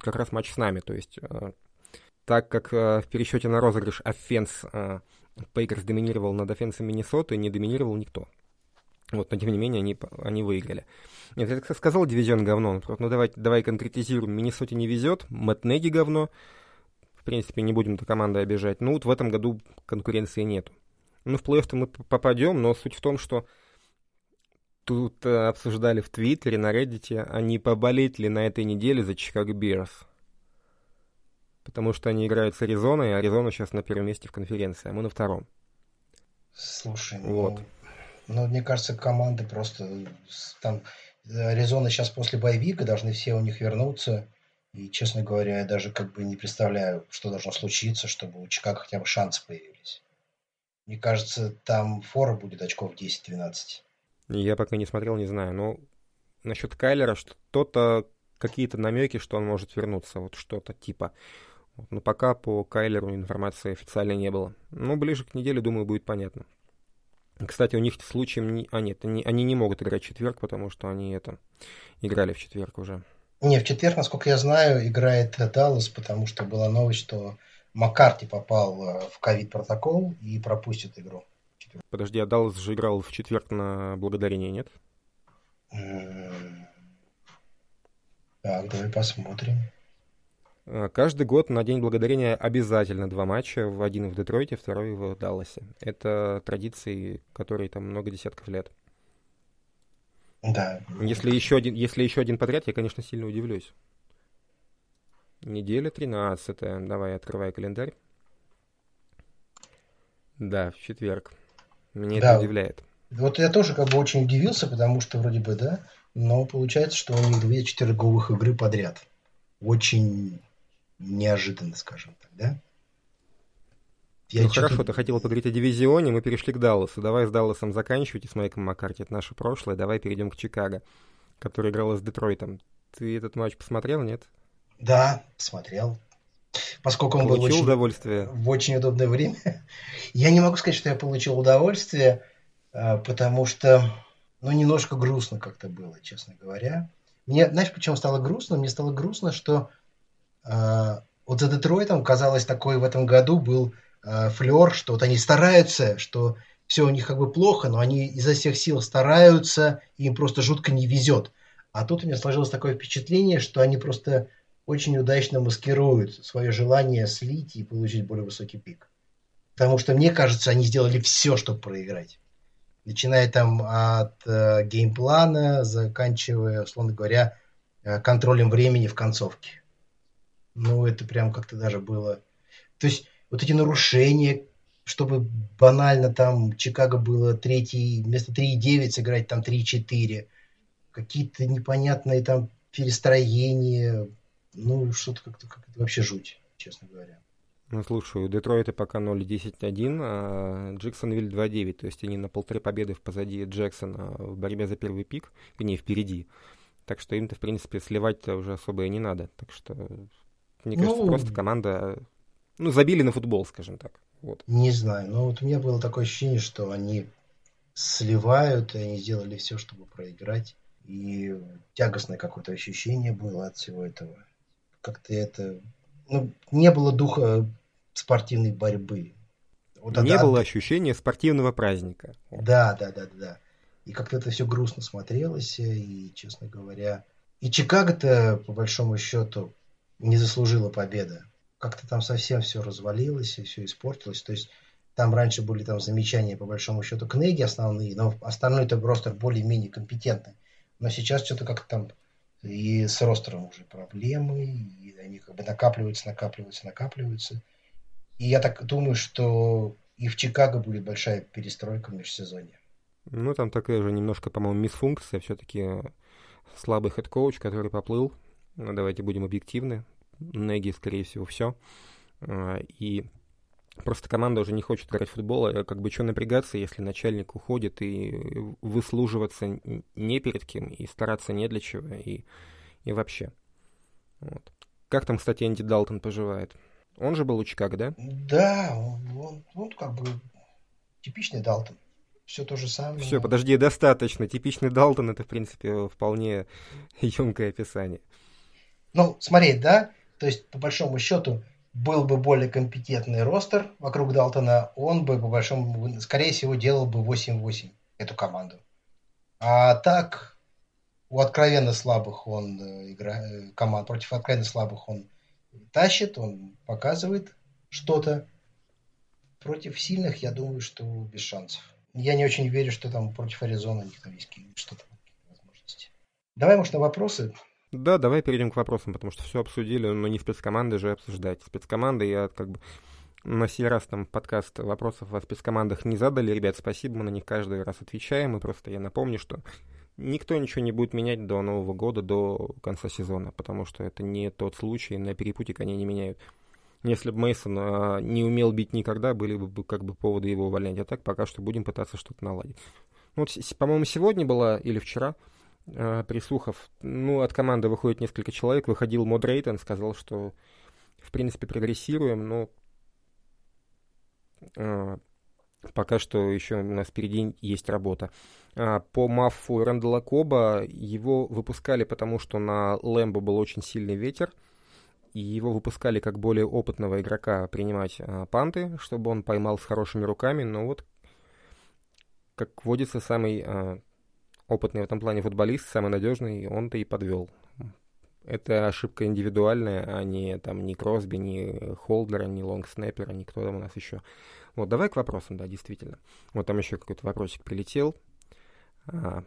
как раз матч с нами, то есть э, так как э, в пересчете на розыгрыш offense э, Packers доминировал над offense ом Миннесоты, не доминировал никто. Вот, но тем не менее они, они выиграли. Нет, я как сказал, дивизион говно. Ну давай, давай конкретизируем. Миннесоте не везет, Мэтт говно. В принципе, не будем эту команду обижать. Ну вот в этом году конкуренции нету. Ну в плей-офф мы попадем, но суть в том, что тут э, обсуждали в Твиттере, на Reddit, они поболеть ли на этой неделе за Чикаго Бирс потому что они играют с Аризоной, и Аризона сейчас на первом месте в конференции, а мы на втором. Слушай, ну, вот. ну, мне кажется, команды просто там Аризона сейчас после боевика, должны все у них вернуться. И, честно говоря, я даже как бы не представляю, что должно случиться, чтобы у Чикаго хотя бы шансы появились. Мне кажется, там фора будет очков 10-12. Я пока не смотрел, не знаю. Но насчет Кайлера что-то, какие-то намеки, что он может вернуться. Вот что-то типа. Но пока по Кайлеру информации официальной не было. Но ближе к неделе, думаю, будет понятно. Кстати, у них случаем... Не... А, нет, они, они не могут играть в четверг, потому что они это играли в четверг уже. Не, в четверг, насколько я знаю, играет Даллас, потому что была новость, что Маккарти попал э, в ковид-протокол и пропустит игру. Подожди, а Даллас же играл в четверг на благодарение, нет? Так, давай посмотрим. А, каждый год на День Благодарения обязательно два матча. Один в Детройте, второй в Далласе. Это традиции, которые там много десятков лет. Да. Если еще один, если еще один подряд, я, конечно, сильно удивлюсь. Неделя 13 -я. Давай, открывай календарь. Да, в четверг. Меня да. это удивляет. Вот я тоже как бы очень удивился, потому что вроде бы, да, но получается, что у них две четверговых игры подряд. Очень неожиданно, скажем так, да? Я ну хорошо, ты хотел поговорить о дивизионе, мы перешли к Далласу. Давай с Далласом заканчивать и с Майком Маккарти, это наше прошлое. Давай перейдем к Чикаго, который играл с Детройтом. Ты этот матч посмотрел, нет? Да, смотрел. Поскольку он получил был очень, удовольствие. в очень удобное время. Я не могу сказать, что я получил удовольствие, а, потому что, ну, немножко грустно как-то было, честно говоря. Мне, знаешь, почему стало грустно? Мне стало грустно, что э, вот за Детройтом, казалось, такой в этом году был э, флер, что вот они стараются, что все у них как бы плохо, но они изо всех сил стараются, и им просто жутко не везет. А тут у меня сложилось такое впечатление, что они просто очень удачно маскируют свое желание слить и получить более высокий пик. Потому что, мне кажется, они сделали все, чтобы проиграть. Начиная там от э, геймплана, заканчивая, условно говоря, э, контролем времени в концовке. Ну, это прям как-то даже было... То есть, вот эти нарушения, чтобы банально там Чикаго было третий, вместо 3,9 сыграть там 3,4. Какие-то непонятные там перестроения, ну, что-то как-то как вообще жуть, честно говоря. Ну, слушай, у Детройта пока 0-10-1, а Джексонвиль 2-9, то есть они на полторы победы позади Джексона в борьбе за первый пик, не впереди. Так что им-то, в принципе, сливать-то уже особо и не надо. Так что, мне кажется, ну, просто команда, ну, забили на футбол, скажем так. Вот. Не знаю, но вот у меня было такое ощущение, что они сливают, и они сделали все, чтобы проиграть. И тягостное какое-то ощущение было от всего этого как-то это... Ну, не было духа спортивной борьбы. Вот не было ощущения спортивного праздника. Да, да, да, да. И как-то это все грустно смотрелось, и, честно говоря... И Чикаго-то, по большому счету, не заслужила победы. Как-то там совсем все развалилось и все испортилось. То есть там раньше были там замечания, по большому счету, книги основные, но остальной-то ростер более-менее компетентный. Но сейчас что-то как-то там и с ростером уже проблемы, и они как бы накапливаются, накапливаются, накапливаются. И я так думаю, что и в Чикаго будет большая перестройка в межсезонье. Ну, там такая же немножко, по-моему, мисфункция. Все-таки слабый head coach, который поплыл. Ну, давайте будем объективны. Нэги, скорее всего, все. А, и Просто команда уже не хочет играть в футбол, а как бы что напрягаться, если начальник уходит, и выслуживаться не перед кем, и стараться не для чего, и, и вообще. Вот. Как там, кстати, Энди Далтон поживает? Он же был у Чикаго, да? Да, он, он, он как бы типичный Далтон. Все то же самое. Все, подожди, достаточно. Типичный Далтон это, в принципе, вполне емкое описание. Ну, смотреть, да? То есть, по большому счету, был бы более компетентный ростер вокруг Далтона, он бы, по большому, скорее всего, делал бы 8-8 эту команду. А так, у откровенно слабых он э, игра, э, команд, против откровенно слабых он тащит, он показывает что-то. Против сильных, я думаю, что без шансов. Я не очень верю, что там против Аризоны у них там есть что-то возможности. Давай, может, на вопросы да, давай перейдем к вопросам, потому что все обсудили, но не спецкоманды же обсуждать. Спецкоманды я как бы На сей раз там подкаст вопросов о спецкомандах не задали. Ребят, спасибо, мы на них каждый раз отвечаем. И просто я напомню, что никто ничего не будет менять до Нового года, до конца сезона, потому что это не тот случай, на перепутик они не меняют. Если бы Мейсон а, не умел бить никогда, были бы как бы поводы его увольнять. А так пока что будем пытаться что-то наладить. Ну, вот, по-моему, сегодня была или вчера прислухов. Ну, от команды выходит несколько человек. Выходил Мод Рейтон, сказал, что в принципе прогрессируем, но а, пока что еще у нас впереди есть работа. А, по мафу Рэндала Коба его выпускали, потому что на Лэмбо был очень сильный ветер, и его выпускали как более опытного игрока принимать а, панты, чтобы он поймал с хорошими руками, но вот, как водится, самый опытный в этом плане футболист, самый надежный, он-то и подвел. Это ошибка индивидуальная, а не там ни Кросби, ни Холдера, ни Лонгснеппера, ни кто там у нас еще. Вот, давай к вопросам, да, действительно. Вот там еще какой-то вопросик прилетел. А,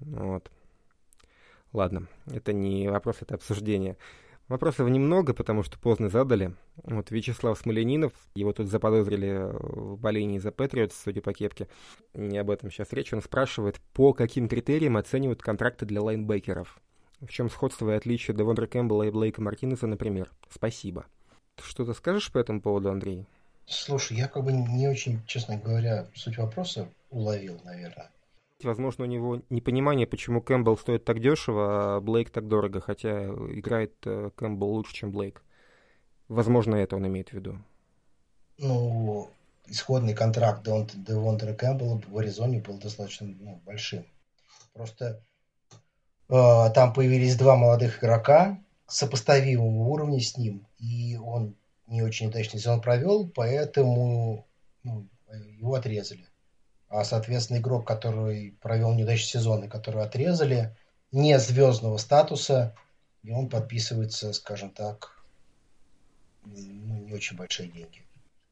вот. Ладно, это не вопрос, это обсуждение. Вопросов немного, потому что поздно задали. Вот Вячеслав Смоленинов, его тут заподозрили в болении за Патриотс, судя по кепке. Не об этом сейчас речь. Он спрашивает, по каким критериям оценивают контракты для лайнбекеров? В чем сходство и отличие Девондра Кэмпбелла и Блейка Мартинеса, например? Спасибо. Что-то скажешь по этому поводу, Андрей? Слушай, я как бы не очень, честно говоря, суть вопроса уловил, наверное. Возможно, у него непонимание, почему Кэмпбелл стоит так дешево, а Блейк так дорого, хотя играет э, Кэмпбелл лучше, чем Блейк. Возможно, это он имеет в виду. Ну, исходный контракт Девондре Кэмпбелла в Аризоне был достаточно ну, большим. Просто э, там появились два молодых игрока сопоставимого уровня с ним, и он не очень удачный сезон провел, поэтому ну, его отрезали. А, соответственно, игрок, который провел неудачный сезон и которого отрезали, не звездного статуса, и он подписывается, скажем так, ну, не очень большие деньги.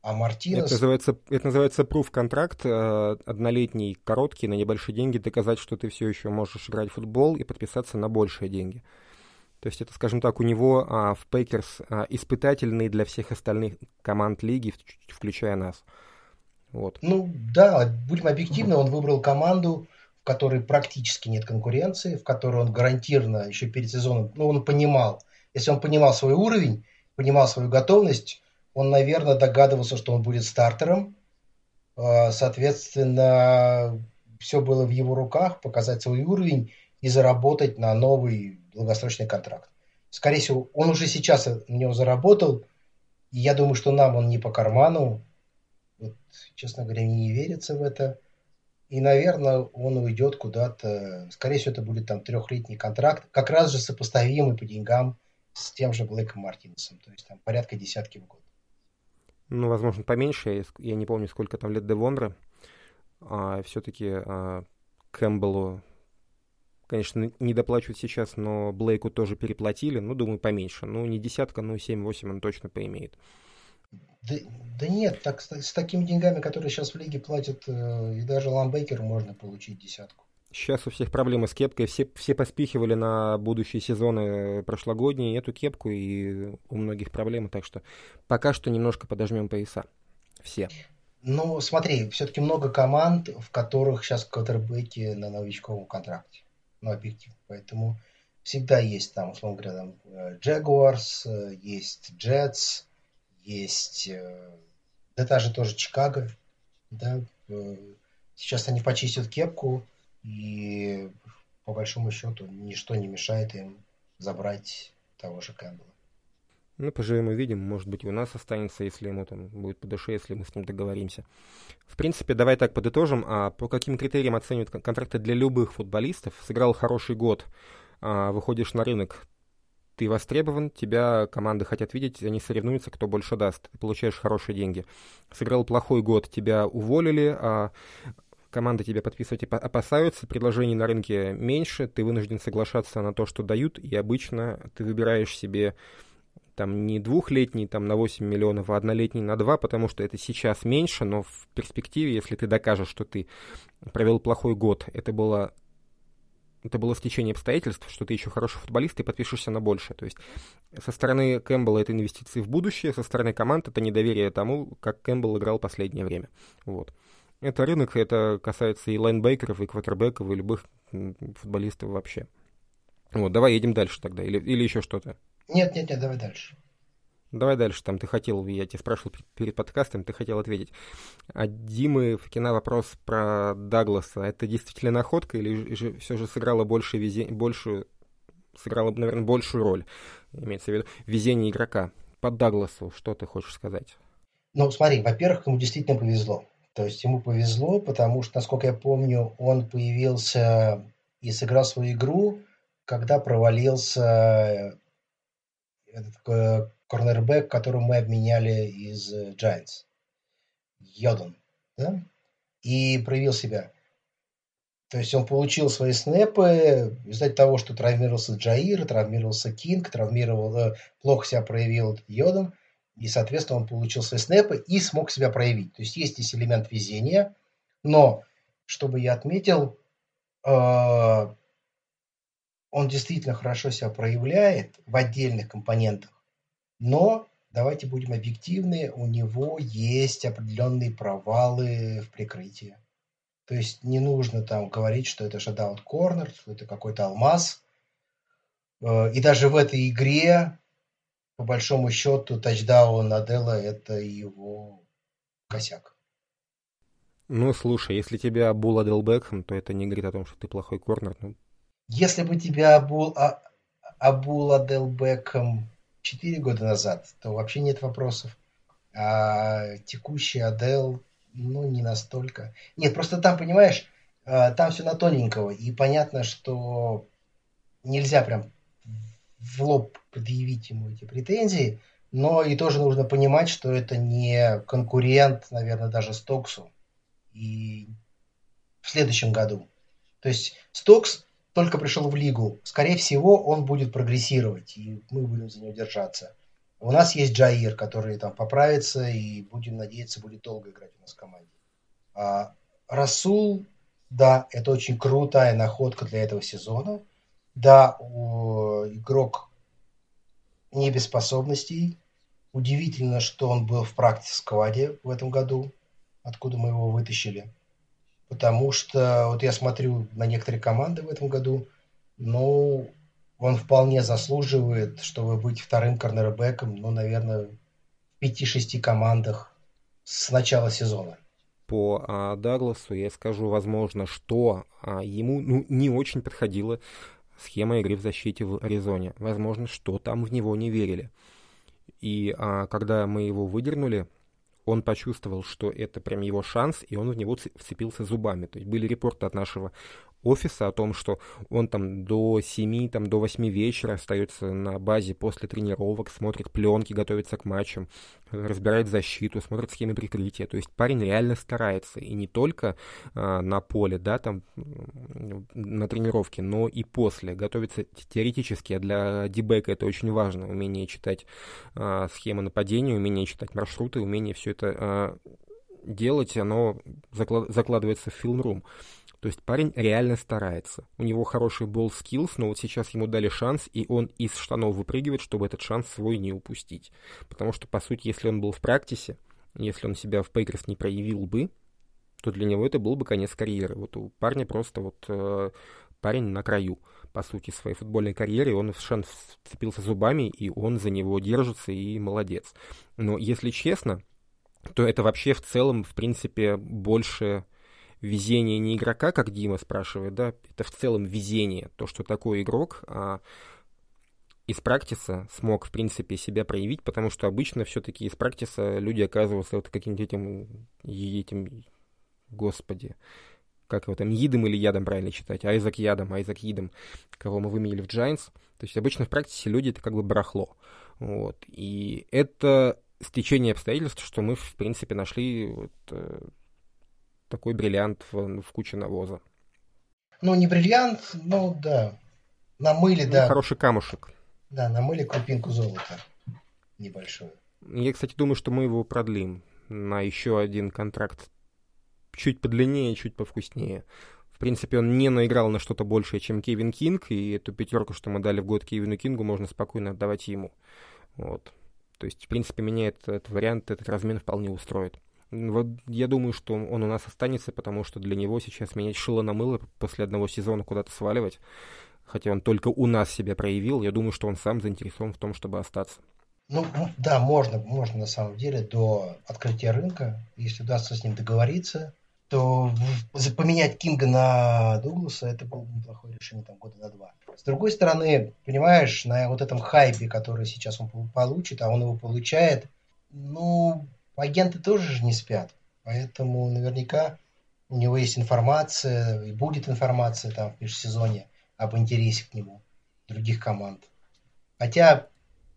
А Мартинес... Это называется, это называется proof контракт, э, однолетний, короткий, на небольшие деньги, доказать, что ты все еще можешь играть в футбол и подписаться на большие деньги. То есть это, скажем так, у него а, в Пейкерс а, испытательный для всех остальных команд лиги, включая нас. Вот. Ну да, будем объективны, он выбрал команду, в которой практически нет конкуренции, в которой он гарантированно еще перед сезоном, ну он понимал, если он понимал свой уровень, понимал свою готовность, он, наверное, догадывался, что он будет стартером. А, соответственно, все было в его руках, показать свой уровень и заработать на новый долгосрочный контракт. Скорее всего, он уже сейчас на него заработал, и я думаю, что нам он не по карману. Вот, честно говоря, мне не верится в это. И, наверное, он уйдет куда-то. Скорее всего, это будет там трехлетний контракт, как раз же сопоставимый по деньгам с тем же Блэком Мартинесом. То есть там порядка десятки в год. Ну, возможно, поменьше. Я не помню, сколько там лет Девонра. А, все-таки а, Кэмпбеллу Конечно, не доплачивают сейчас, но Блейку тоже переплатили. Ну, думаю, поменьше. Ну, не десятка, но 7-8 он точно поимеет. Да, да нет, так, с, такими деньгами, которые сейчас в лиге платят, э, и даже Ламбейкер можно получить десятку. Сейчас у всех проблемы с кепкой. Все, все поспихивали на будущие сезоны прошлогодние эту кепку, и у многих проблемы. Так что пока что немножко подожмем пояса. Все. Ну, смотри, все-таки много команд, в которых сейчас квотербеки на новичковом контракте ну, объективно. Поэтому всегда есть там, условно говоря, там э, Jaguars, э, есть Jets, есть, э, да даже тоже Чикаго, да, сейчас они почистят кепку, и по большому счету ничто не мешает им забрать того же Кэмпбелла. Ну, поживем увидим. Может быть, у нас останется, если ему там будет по душе, если мы с ним договоримся. В принципе, давай так подытожим. А по каким критериям оценивают контракты для любых футболистов? Сыграл хороший год, а, выходишь на рынок, ты востребован, тебя команды хотят видеть, они соревнуются, кто больше даст. Ты получаешь хорошие деньги. Сыграл плохой год, тебя уволили, а команды тебя подписывать опасаются, предложений на рынке меньше, ты вынужден соглашаться на то, что дают, и обычно ты выбираешь себе там не двухлетний там на 8 миллионов, а однолетний на 2, потому что это сейчас меньше, но в перспективе, если ты докажешь, что ты провел плохой год, это было это было стечение обстоятельств, что ты еще хороший футболист, ты подпишешься на больше. То есть со стороны Кэмпбелла это инвестиции в будущее, со стороны команд это недоверие тому, как Кэмпбелл играл последнее время. Вот. Это рынок, это касается и лайнбекеров, и квотербеков, и любых футболистов вообще. Вот, давай едем дальше тогда, или, или еще что-то. Нет, нет, нет, давай дальше. Давай дальше, там ты хотел, я тебя спрашивал перед подкастом, ты хотел ответить. А Димы в кино вопрос про Дагласа. Это действительно находка или же все же сыграло больше везе... большую, сыграло, наверное, большую роль, имеется в виду, везение игрока? По Дагласу что ты хочешь сказать? Ну, смотри, во-первых, ему действительно повезло. То есть ему повезло, потому что, насколько я помню, он появился и сыграл свою игру, когда провалился этот э, корнербэк, которого мы обменяли из э, Giants. Йодон. Да? И проявил себя. То есть он получил свои снэпы результате того, что травмировался Джаир, травмировался Кинг, травмировал, э, плохо себя проявил Йодон. И, соответственно, он получил свои снэпы и смог себя проявить. То есть есть здесь элемент везения. Но, чтобы я отметил, э, он действительно хорошо себя проявляет в отдельных компонентах. Но давайте будем объективны, у него есть определенные провалы в прикрытии. То есть не нужно там говорить, что это шатаут корнер, что это какой-то алмаз. Э, и даже в этой игре, по большому счету, тачдаун Наделла – это его косяк. Ну, слушай, если тебя Абул Адел Бекхэм, то это не говорит о том, что ты плохой корнер. Ну. Если бы тебя Абул, а, Абул Адел Бекхэм 4 года назад, то вообще нет вопросов. А текущий Адел, ну, не настолько. Нет, просто там, понимаешь, а, там все на тоненького. И понятно, что нельзя прям в лоб предъявить ему эти претензии, но и тоже нужно понимать, что это не конкурент, наверное, даже Стоксу. И в следующем году. То есть Стокс только пришел в лигу, скорее всего, он будет прогрессировать, и мы будем за него держаться. У нас есть Джаир, который там поправится, и будем надеяться, будет долго играть у нас в команде. А Расул, да, это очень крутая находка для этого сезона. Да, игрок не без способностей. Удивительно, что он был в практик-скваде в этом году, откуда мы его вытащили потому что вот я смотрю на некоторые команды в этом году, ну, он вполне заслуживает, чтобы быть вторым корнербеком, ну, наверное, в 5-6 командах с начала сезона. По а, Дагласу я скажу, возможно, что а, ему ну, не очень подходила схема игры в защите в Аризоне. Возможно, что там в него не верили. И а, когда мы его выдернули, он почувствовал, что это прям его шанс, и он в него вцепился зубами. То есть были репорты от нашего офиса о том, что он там до 7, там, до 8 вечера остается на базе после тренировок, смотрит пленки, готовится к матчам, разбирает защиту, смотрит схемы прикрытия. То есть парень реально старается. И не только а, на поле, да, там, на тренировке, но и после. Готовится теоретически. А для дебека это очень важно. Умение читать а, схемы нападения, умение читать маршруты, умение все это а, делать, оно заклад, закладывается в филмрум. То есть парень реально старается. У него хороший бол skills, но вот сейчас ему дали шанс, и он из штанов выпрыгивает, чтобы этот шанс свой не упустить. Потому что, по сути, если он был в практисе, если он себя в Пейкерс не проявил бы, то для него это был бы конец карьеры. Вот у парня просто вот э, парень на краю, по сути, своей футбольной карьеры. Он в шанс вцепился зубами, и он за него держится, и молодец. Но если честно, то это вообще в целом, в принципе, больше везение не игрока, как Дима спрашивает, да, это в целом везение, то, что такой игрок а, из практиса смог, в принципе, себя проявить, потому что обычно все-таки из практиса люди оказываются вот каким-то этим, этим, господи, как его там, Идом или Ядом правильно читать, Айзак Ядом, Айзак Идом, кого мы выменили в Giants. То есть обычно в практике люди это как бы барахло. Вот. И это стечение обстоятельств, что мы, в принципе, нашли вот, э, такой бриллиант в, в куче навоза. Ну, не бриллиант, но да. Намыли, ну, да. Хороший камушек. Да, намыли крупинку золота небольшую. Я, кстати, думаю, что мы его продлим на еще один контракт чуть подлиннее, чуть повкуснее. В принципе, он не наиграл на что-то большее, чем Кевин Кинг, и эту пятерку, что мы дали в год Кевину Кингу, можно спокойно отдавать ему. Вот. То есть, в принципе, меня этот, этот вариант, этот размен вполне устроит. Вот я думаю, что он у нас останется, потому что для него сейчас менять шило на мыло после одного сезона куда-то сваливать, хотя он только у нас себя проявил, я думаю, что он сам заинтересован в том, чтобы остаться. Ну, да, можно, можно на самом деле до открытия рынка, если удастся с ним договориться, то поменять Кинга на Дугласа это было бы неплохое решение там года на два. С другой стороны, понимаешь, на вот этом хайпе, который сейчас он получит, а он его получает, ну, агенты тоже же не спят. Поэтому наверняка у него есть информация, и будет информация там в межсезоне об интересе к нему других команд. Хотя,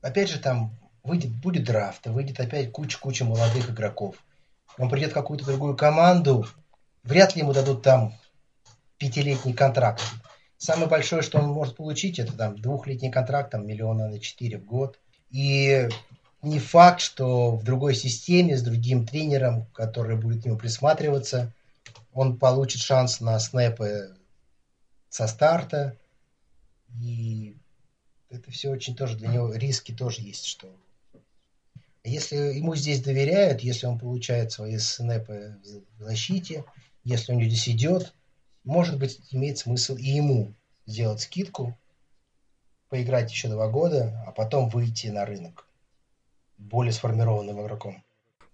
опять же, там выйдет, будет драфт, и выйдет опять куча-куча молодых игроков. Он придет в какую-то другую команду, вряд ли ему дадут там пятилетний контракт. Самое большое, что он может получить, это там двухлетний контракт, там миллиона на четыре в год. И не факт, что в другой системе с другим тренером, который будет к нему присматриваться, он получит шанс на снэпы со старта. И это все очень тоже для него риски тоже есть, что если ему здесь доверяют, если он получает свои снэпы в защите, если он здесь идет, может быть, имеет смысл и ему сделать скидку, поиграть еще два года, а потом выйти на рынок более сформированным игроком.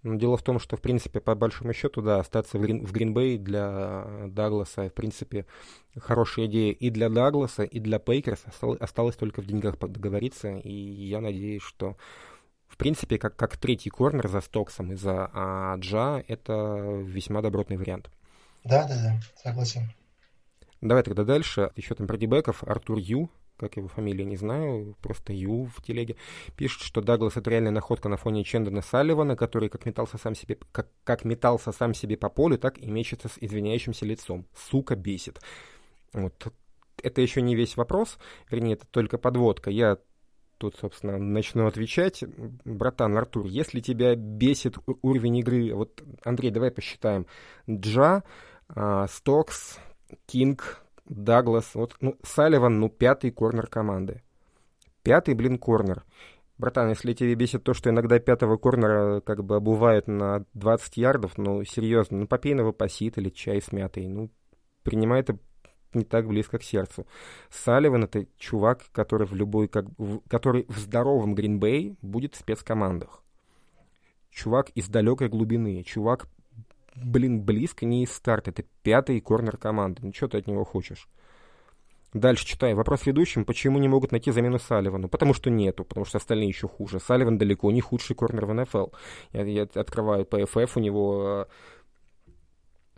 Но дело в том, что, в принципе, по большому счету, да, остаться в, Грин, в Гринбей для Дагласа, в принципе, хорошая идея и для Дагласа, и для Пейкерс. Осталось, осталось только в деньгах договориться, и я надеюсь, что, в принципе, как, как третий корнер за Стоксом и за а, Джа, это весьма добротный вариант. Да, да, да, согласен. Давай тогда дальше. Еще там про дебеков. Артур Ю как его фамилия, не знаю, просто Ю в телеге, пишет, что Даглас это реальная находка на фоне Чендона Салливана, который как метался сам себе, как, как метался сам себе по полю, так и мечется с извиняющимся лицом. Сука бесит. Вот. Это еще не весь вопрос, вернее, это только подводка. Я тут, собственно, начну отвечать. Братан, Артур, если тебя бесит уровень игры, вот, Андрей, давай посчитаем. Джа, а, Стокс, Кинг, Даглас, вот, ну, Салливан, ну, пятый корнер команды. Пятый, блин, корнер. Братан, если тебе бесит то, что иногда пятого корнера как бы обувают на 20 ярдов, ну, серьезно, ну, попей на выпасит или чай с мятой, ну, принимай это не так близко к сердцу. Салливан — это чувак, который в любой, как, в, который в здоровом Гринбей будет в спецкомандах. Чувак из далекой глубины, чувак блин, близко не из старта. Это пятый корнер команды. Ну, что ты от него хочешь? Дальше читаю. Вопрос ведущим. Почему не могут найти замену Салливану? Потому что нету, потому что остальные еще хуже. Салливан далеко не худший корнер в НФЛ. Я, я открываю PFF, у него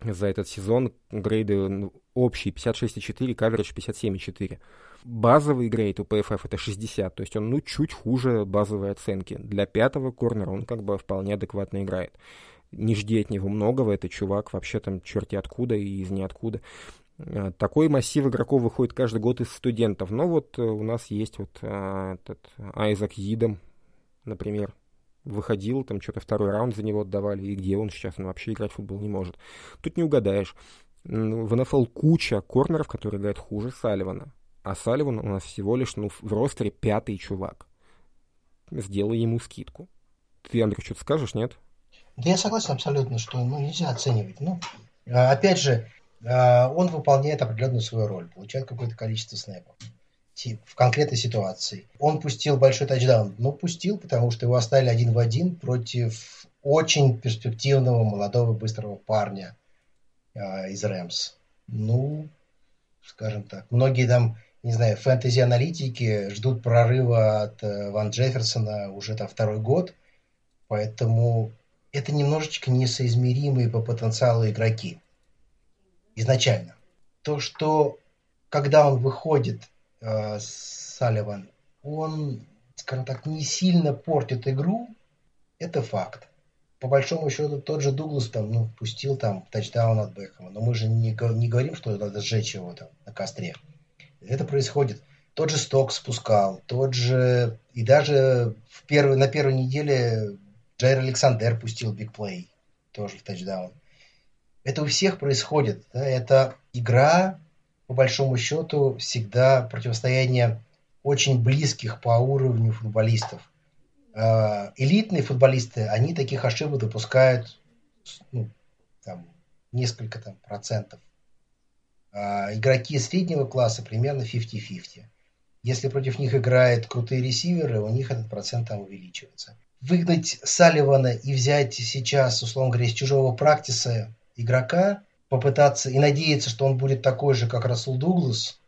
э, за этот сезон грейды ну, общий 56,4, каверидж 57,4. Базовый грейд у PFF это 60, то есть он ну чуть хуже базовой оценки. Для пятого корнера он как бы вполне адекватно играет не жди от него многого, это чувак вообще там черти откуда и из ниоткуда. А, такой массив игроков выходит каждый год из студентов. Но вот э, у нас есть вот а, этот Айзак Йидом, например, выходил, там что-то второй раунд за него отдавали, и где он сейчас? Он вообще играть в футбол не может. Тут не угадаешь. В НФЛ куча корнеров, которые играют хуже Салливана. А Салливан у нас всего лишь ну, в ростере пятый чувак. Сделай ему скидку. Ты, Андрей, что-то скажешь, нет? Да я согласен абсолютно, что ну, нельзя оценивать. Ну, а, опять же, а, он выполняет определенную свою роль, получает какое-то количество снэпов в конкретной ситуации. Он пустил большой тачдаун. Ну, пустил, потому что его оставили один в один против очень перспективного, молодого, быстрого парня э, из Рэмс. Ну, скажем так. Многие там, не знаю, фэнтези-аналитики ждут прорыва от э, Ван Джефферсона уже там второй год. Поэтому это немножечко несоизмеримые по потенциалу игроки изначально. То, что когда он выходит, э, Салливан, он, скажем так, не сильно портит игру, это факт. По большому счету, тот же Дуглас там, ну, пустил там тачдаун от Бекхэма, но мы же не, не говорим, что надо сжечь его там на костре. Это происходит. Тот же Сток спускал, тот же... И даже в первой, на первой неделе Джайр Александр пустил бигплей, тоже в тачдаун. Это у всех происходит. Да? Это игра, по большому счету, всегда противостояние очень близких по уровню футболистов. Э, элитные футболисты, они таких ошибок допускают ну, там, несколько там, процентов. А игроки среднего класса примерно 50-50. Если против них играют крутые ресиверы, у них этот процент там увеличивается. Выгнать Салливана и взять сейчас, условно говоря, из чужого практиса игрока, попытаться и надеяться, что он будет такой же, как Расул Дуглас,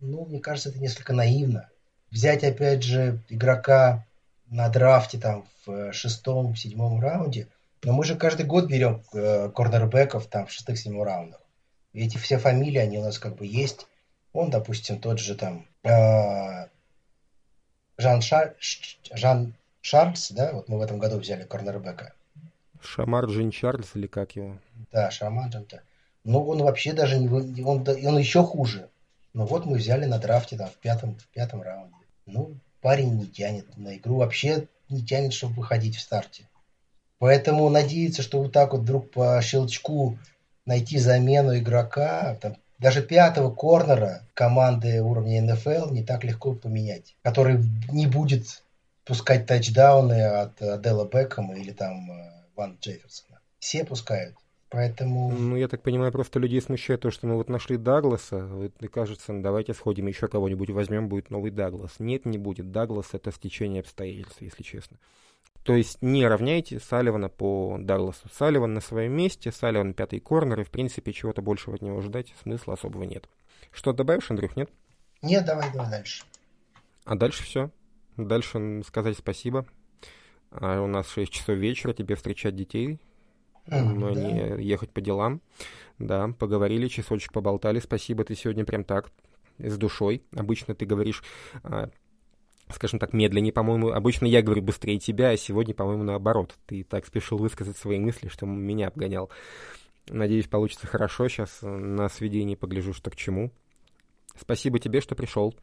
ну, мне кажется, это несколько наивно. Взять, опять же, игрока на драфте там в шестом, седьмом раунде, но мы же каждый год берем э, корнербеков там в шестых-седьмом раундах. И эти все фамилии, они у нас как бы есть. Он, допустим, тот же там э, Жан, Шар... Жан Шарльз, да, вот мы в этом году взяли корнербека. Шамар Джин Чарльз или как его? Да, Шамар Джин Ну, он вообще даже не... Он, он еще хуже. Но вот мы взяли на драфте там в пятом, в пятом раунде. Ну, парень не тянет на игру, вообще не тянет, чтобы выходить в старте. Поэтому надеяться, что вот так вот вдруг по щелчку найти замену игрока, там, даже пятого корнера команды уровня НФЛ не так легко поменять, который не будет пускать тачдауны от Адела Бекхэма или там э, Ван Джефферсона. Все пускают. Поэтому... Ну, я так понимаю, просто людей смущает то, что мы вот нашли Дагласа, и кажется, ну, давайте сходим еще кого-нибудь возьмем, будет новый Даглас. Нет, не будет. Даглас — это стечение обстоятельств, если честно. То есть не равняйте Салливана по Дагласу. Салливан на своем месте, Салливан пятый корнер, и в принципе чего-то большего от него ждать смысла особого нет. Что добавишь, Андрюх, нет? Нет, давай, давай дальше. А дальше все. Дальше сказать спасибо. А у нас 6 часов вечера, тебе встречать детей, но да. не ехать по делам. Да, поговорили, часочек поболтали. Спасибо, ты сегодня прям так, с душой. Обычно ты говоришь а, скажем так, медленнее, по-моему. Обычно я говорю быстрее тебя, а сегодня, по-моему, наоборот. Ты так спешил высказать свои мысли, что меня обгонял. Надеюсь, получится хорошо. Сейчас на сведении погляжу, что к чему. Спасибо тебе, что пришел.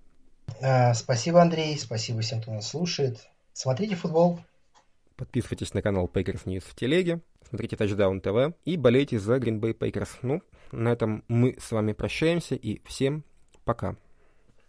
А, спасибо, Андрей. Спасибо всем, кто нас слушает. Смотрите футбол. Подписывайтесь на канал Packers News в телеге, смотрите Touchdown TV и болейте за Green Bay Packers. Ну, на этом мы с вами прощаемся и всем пока.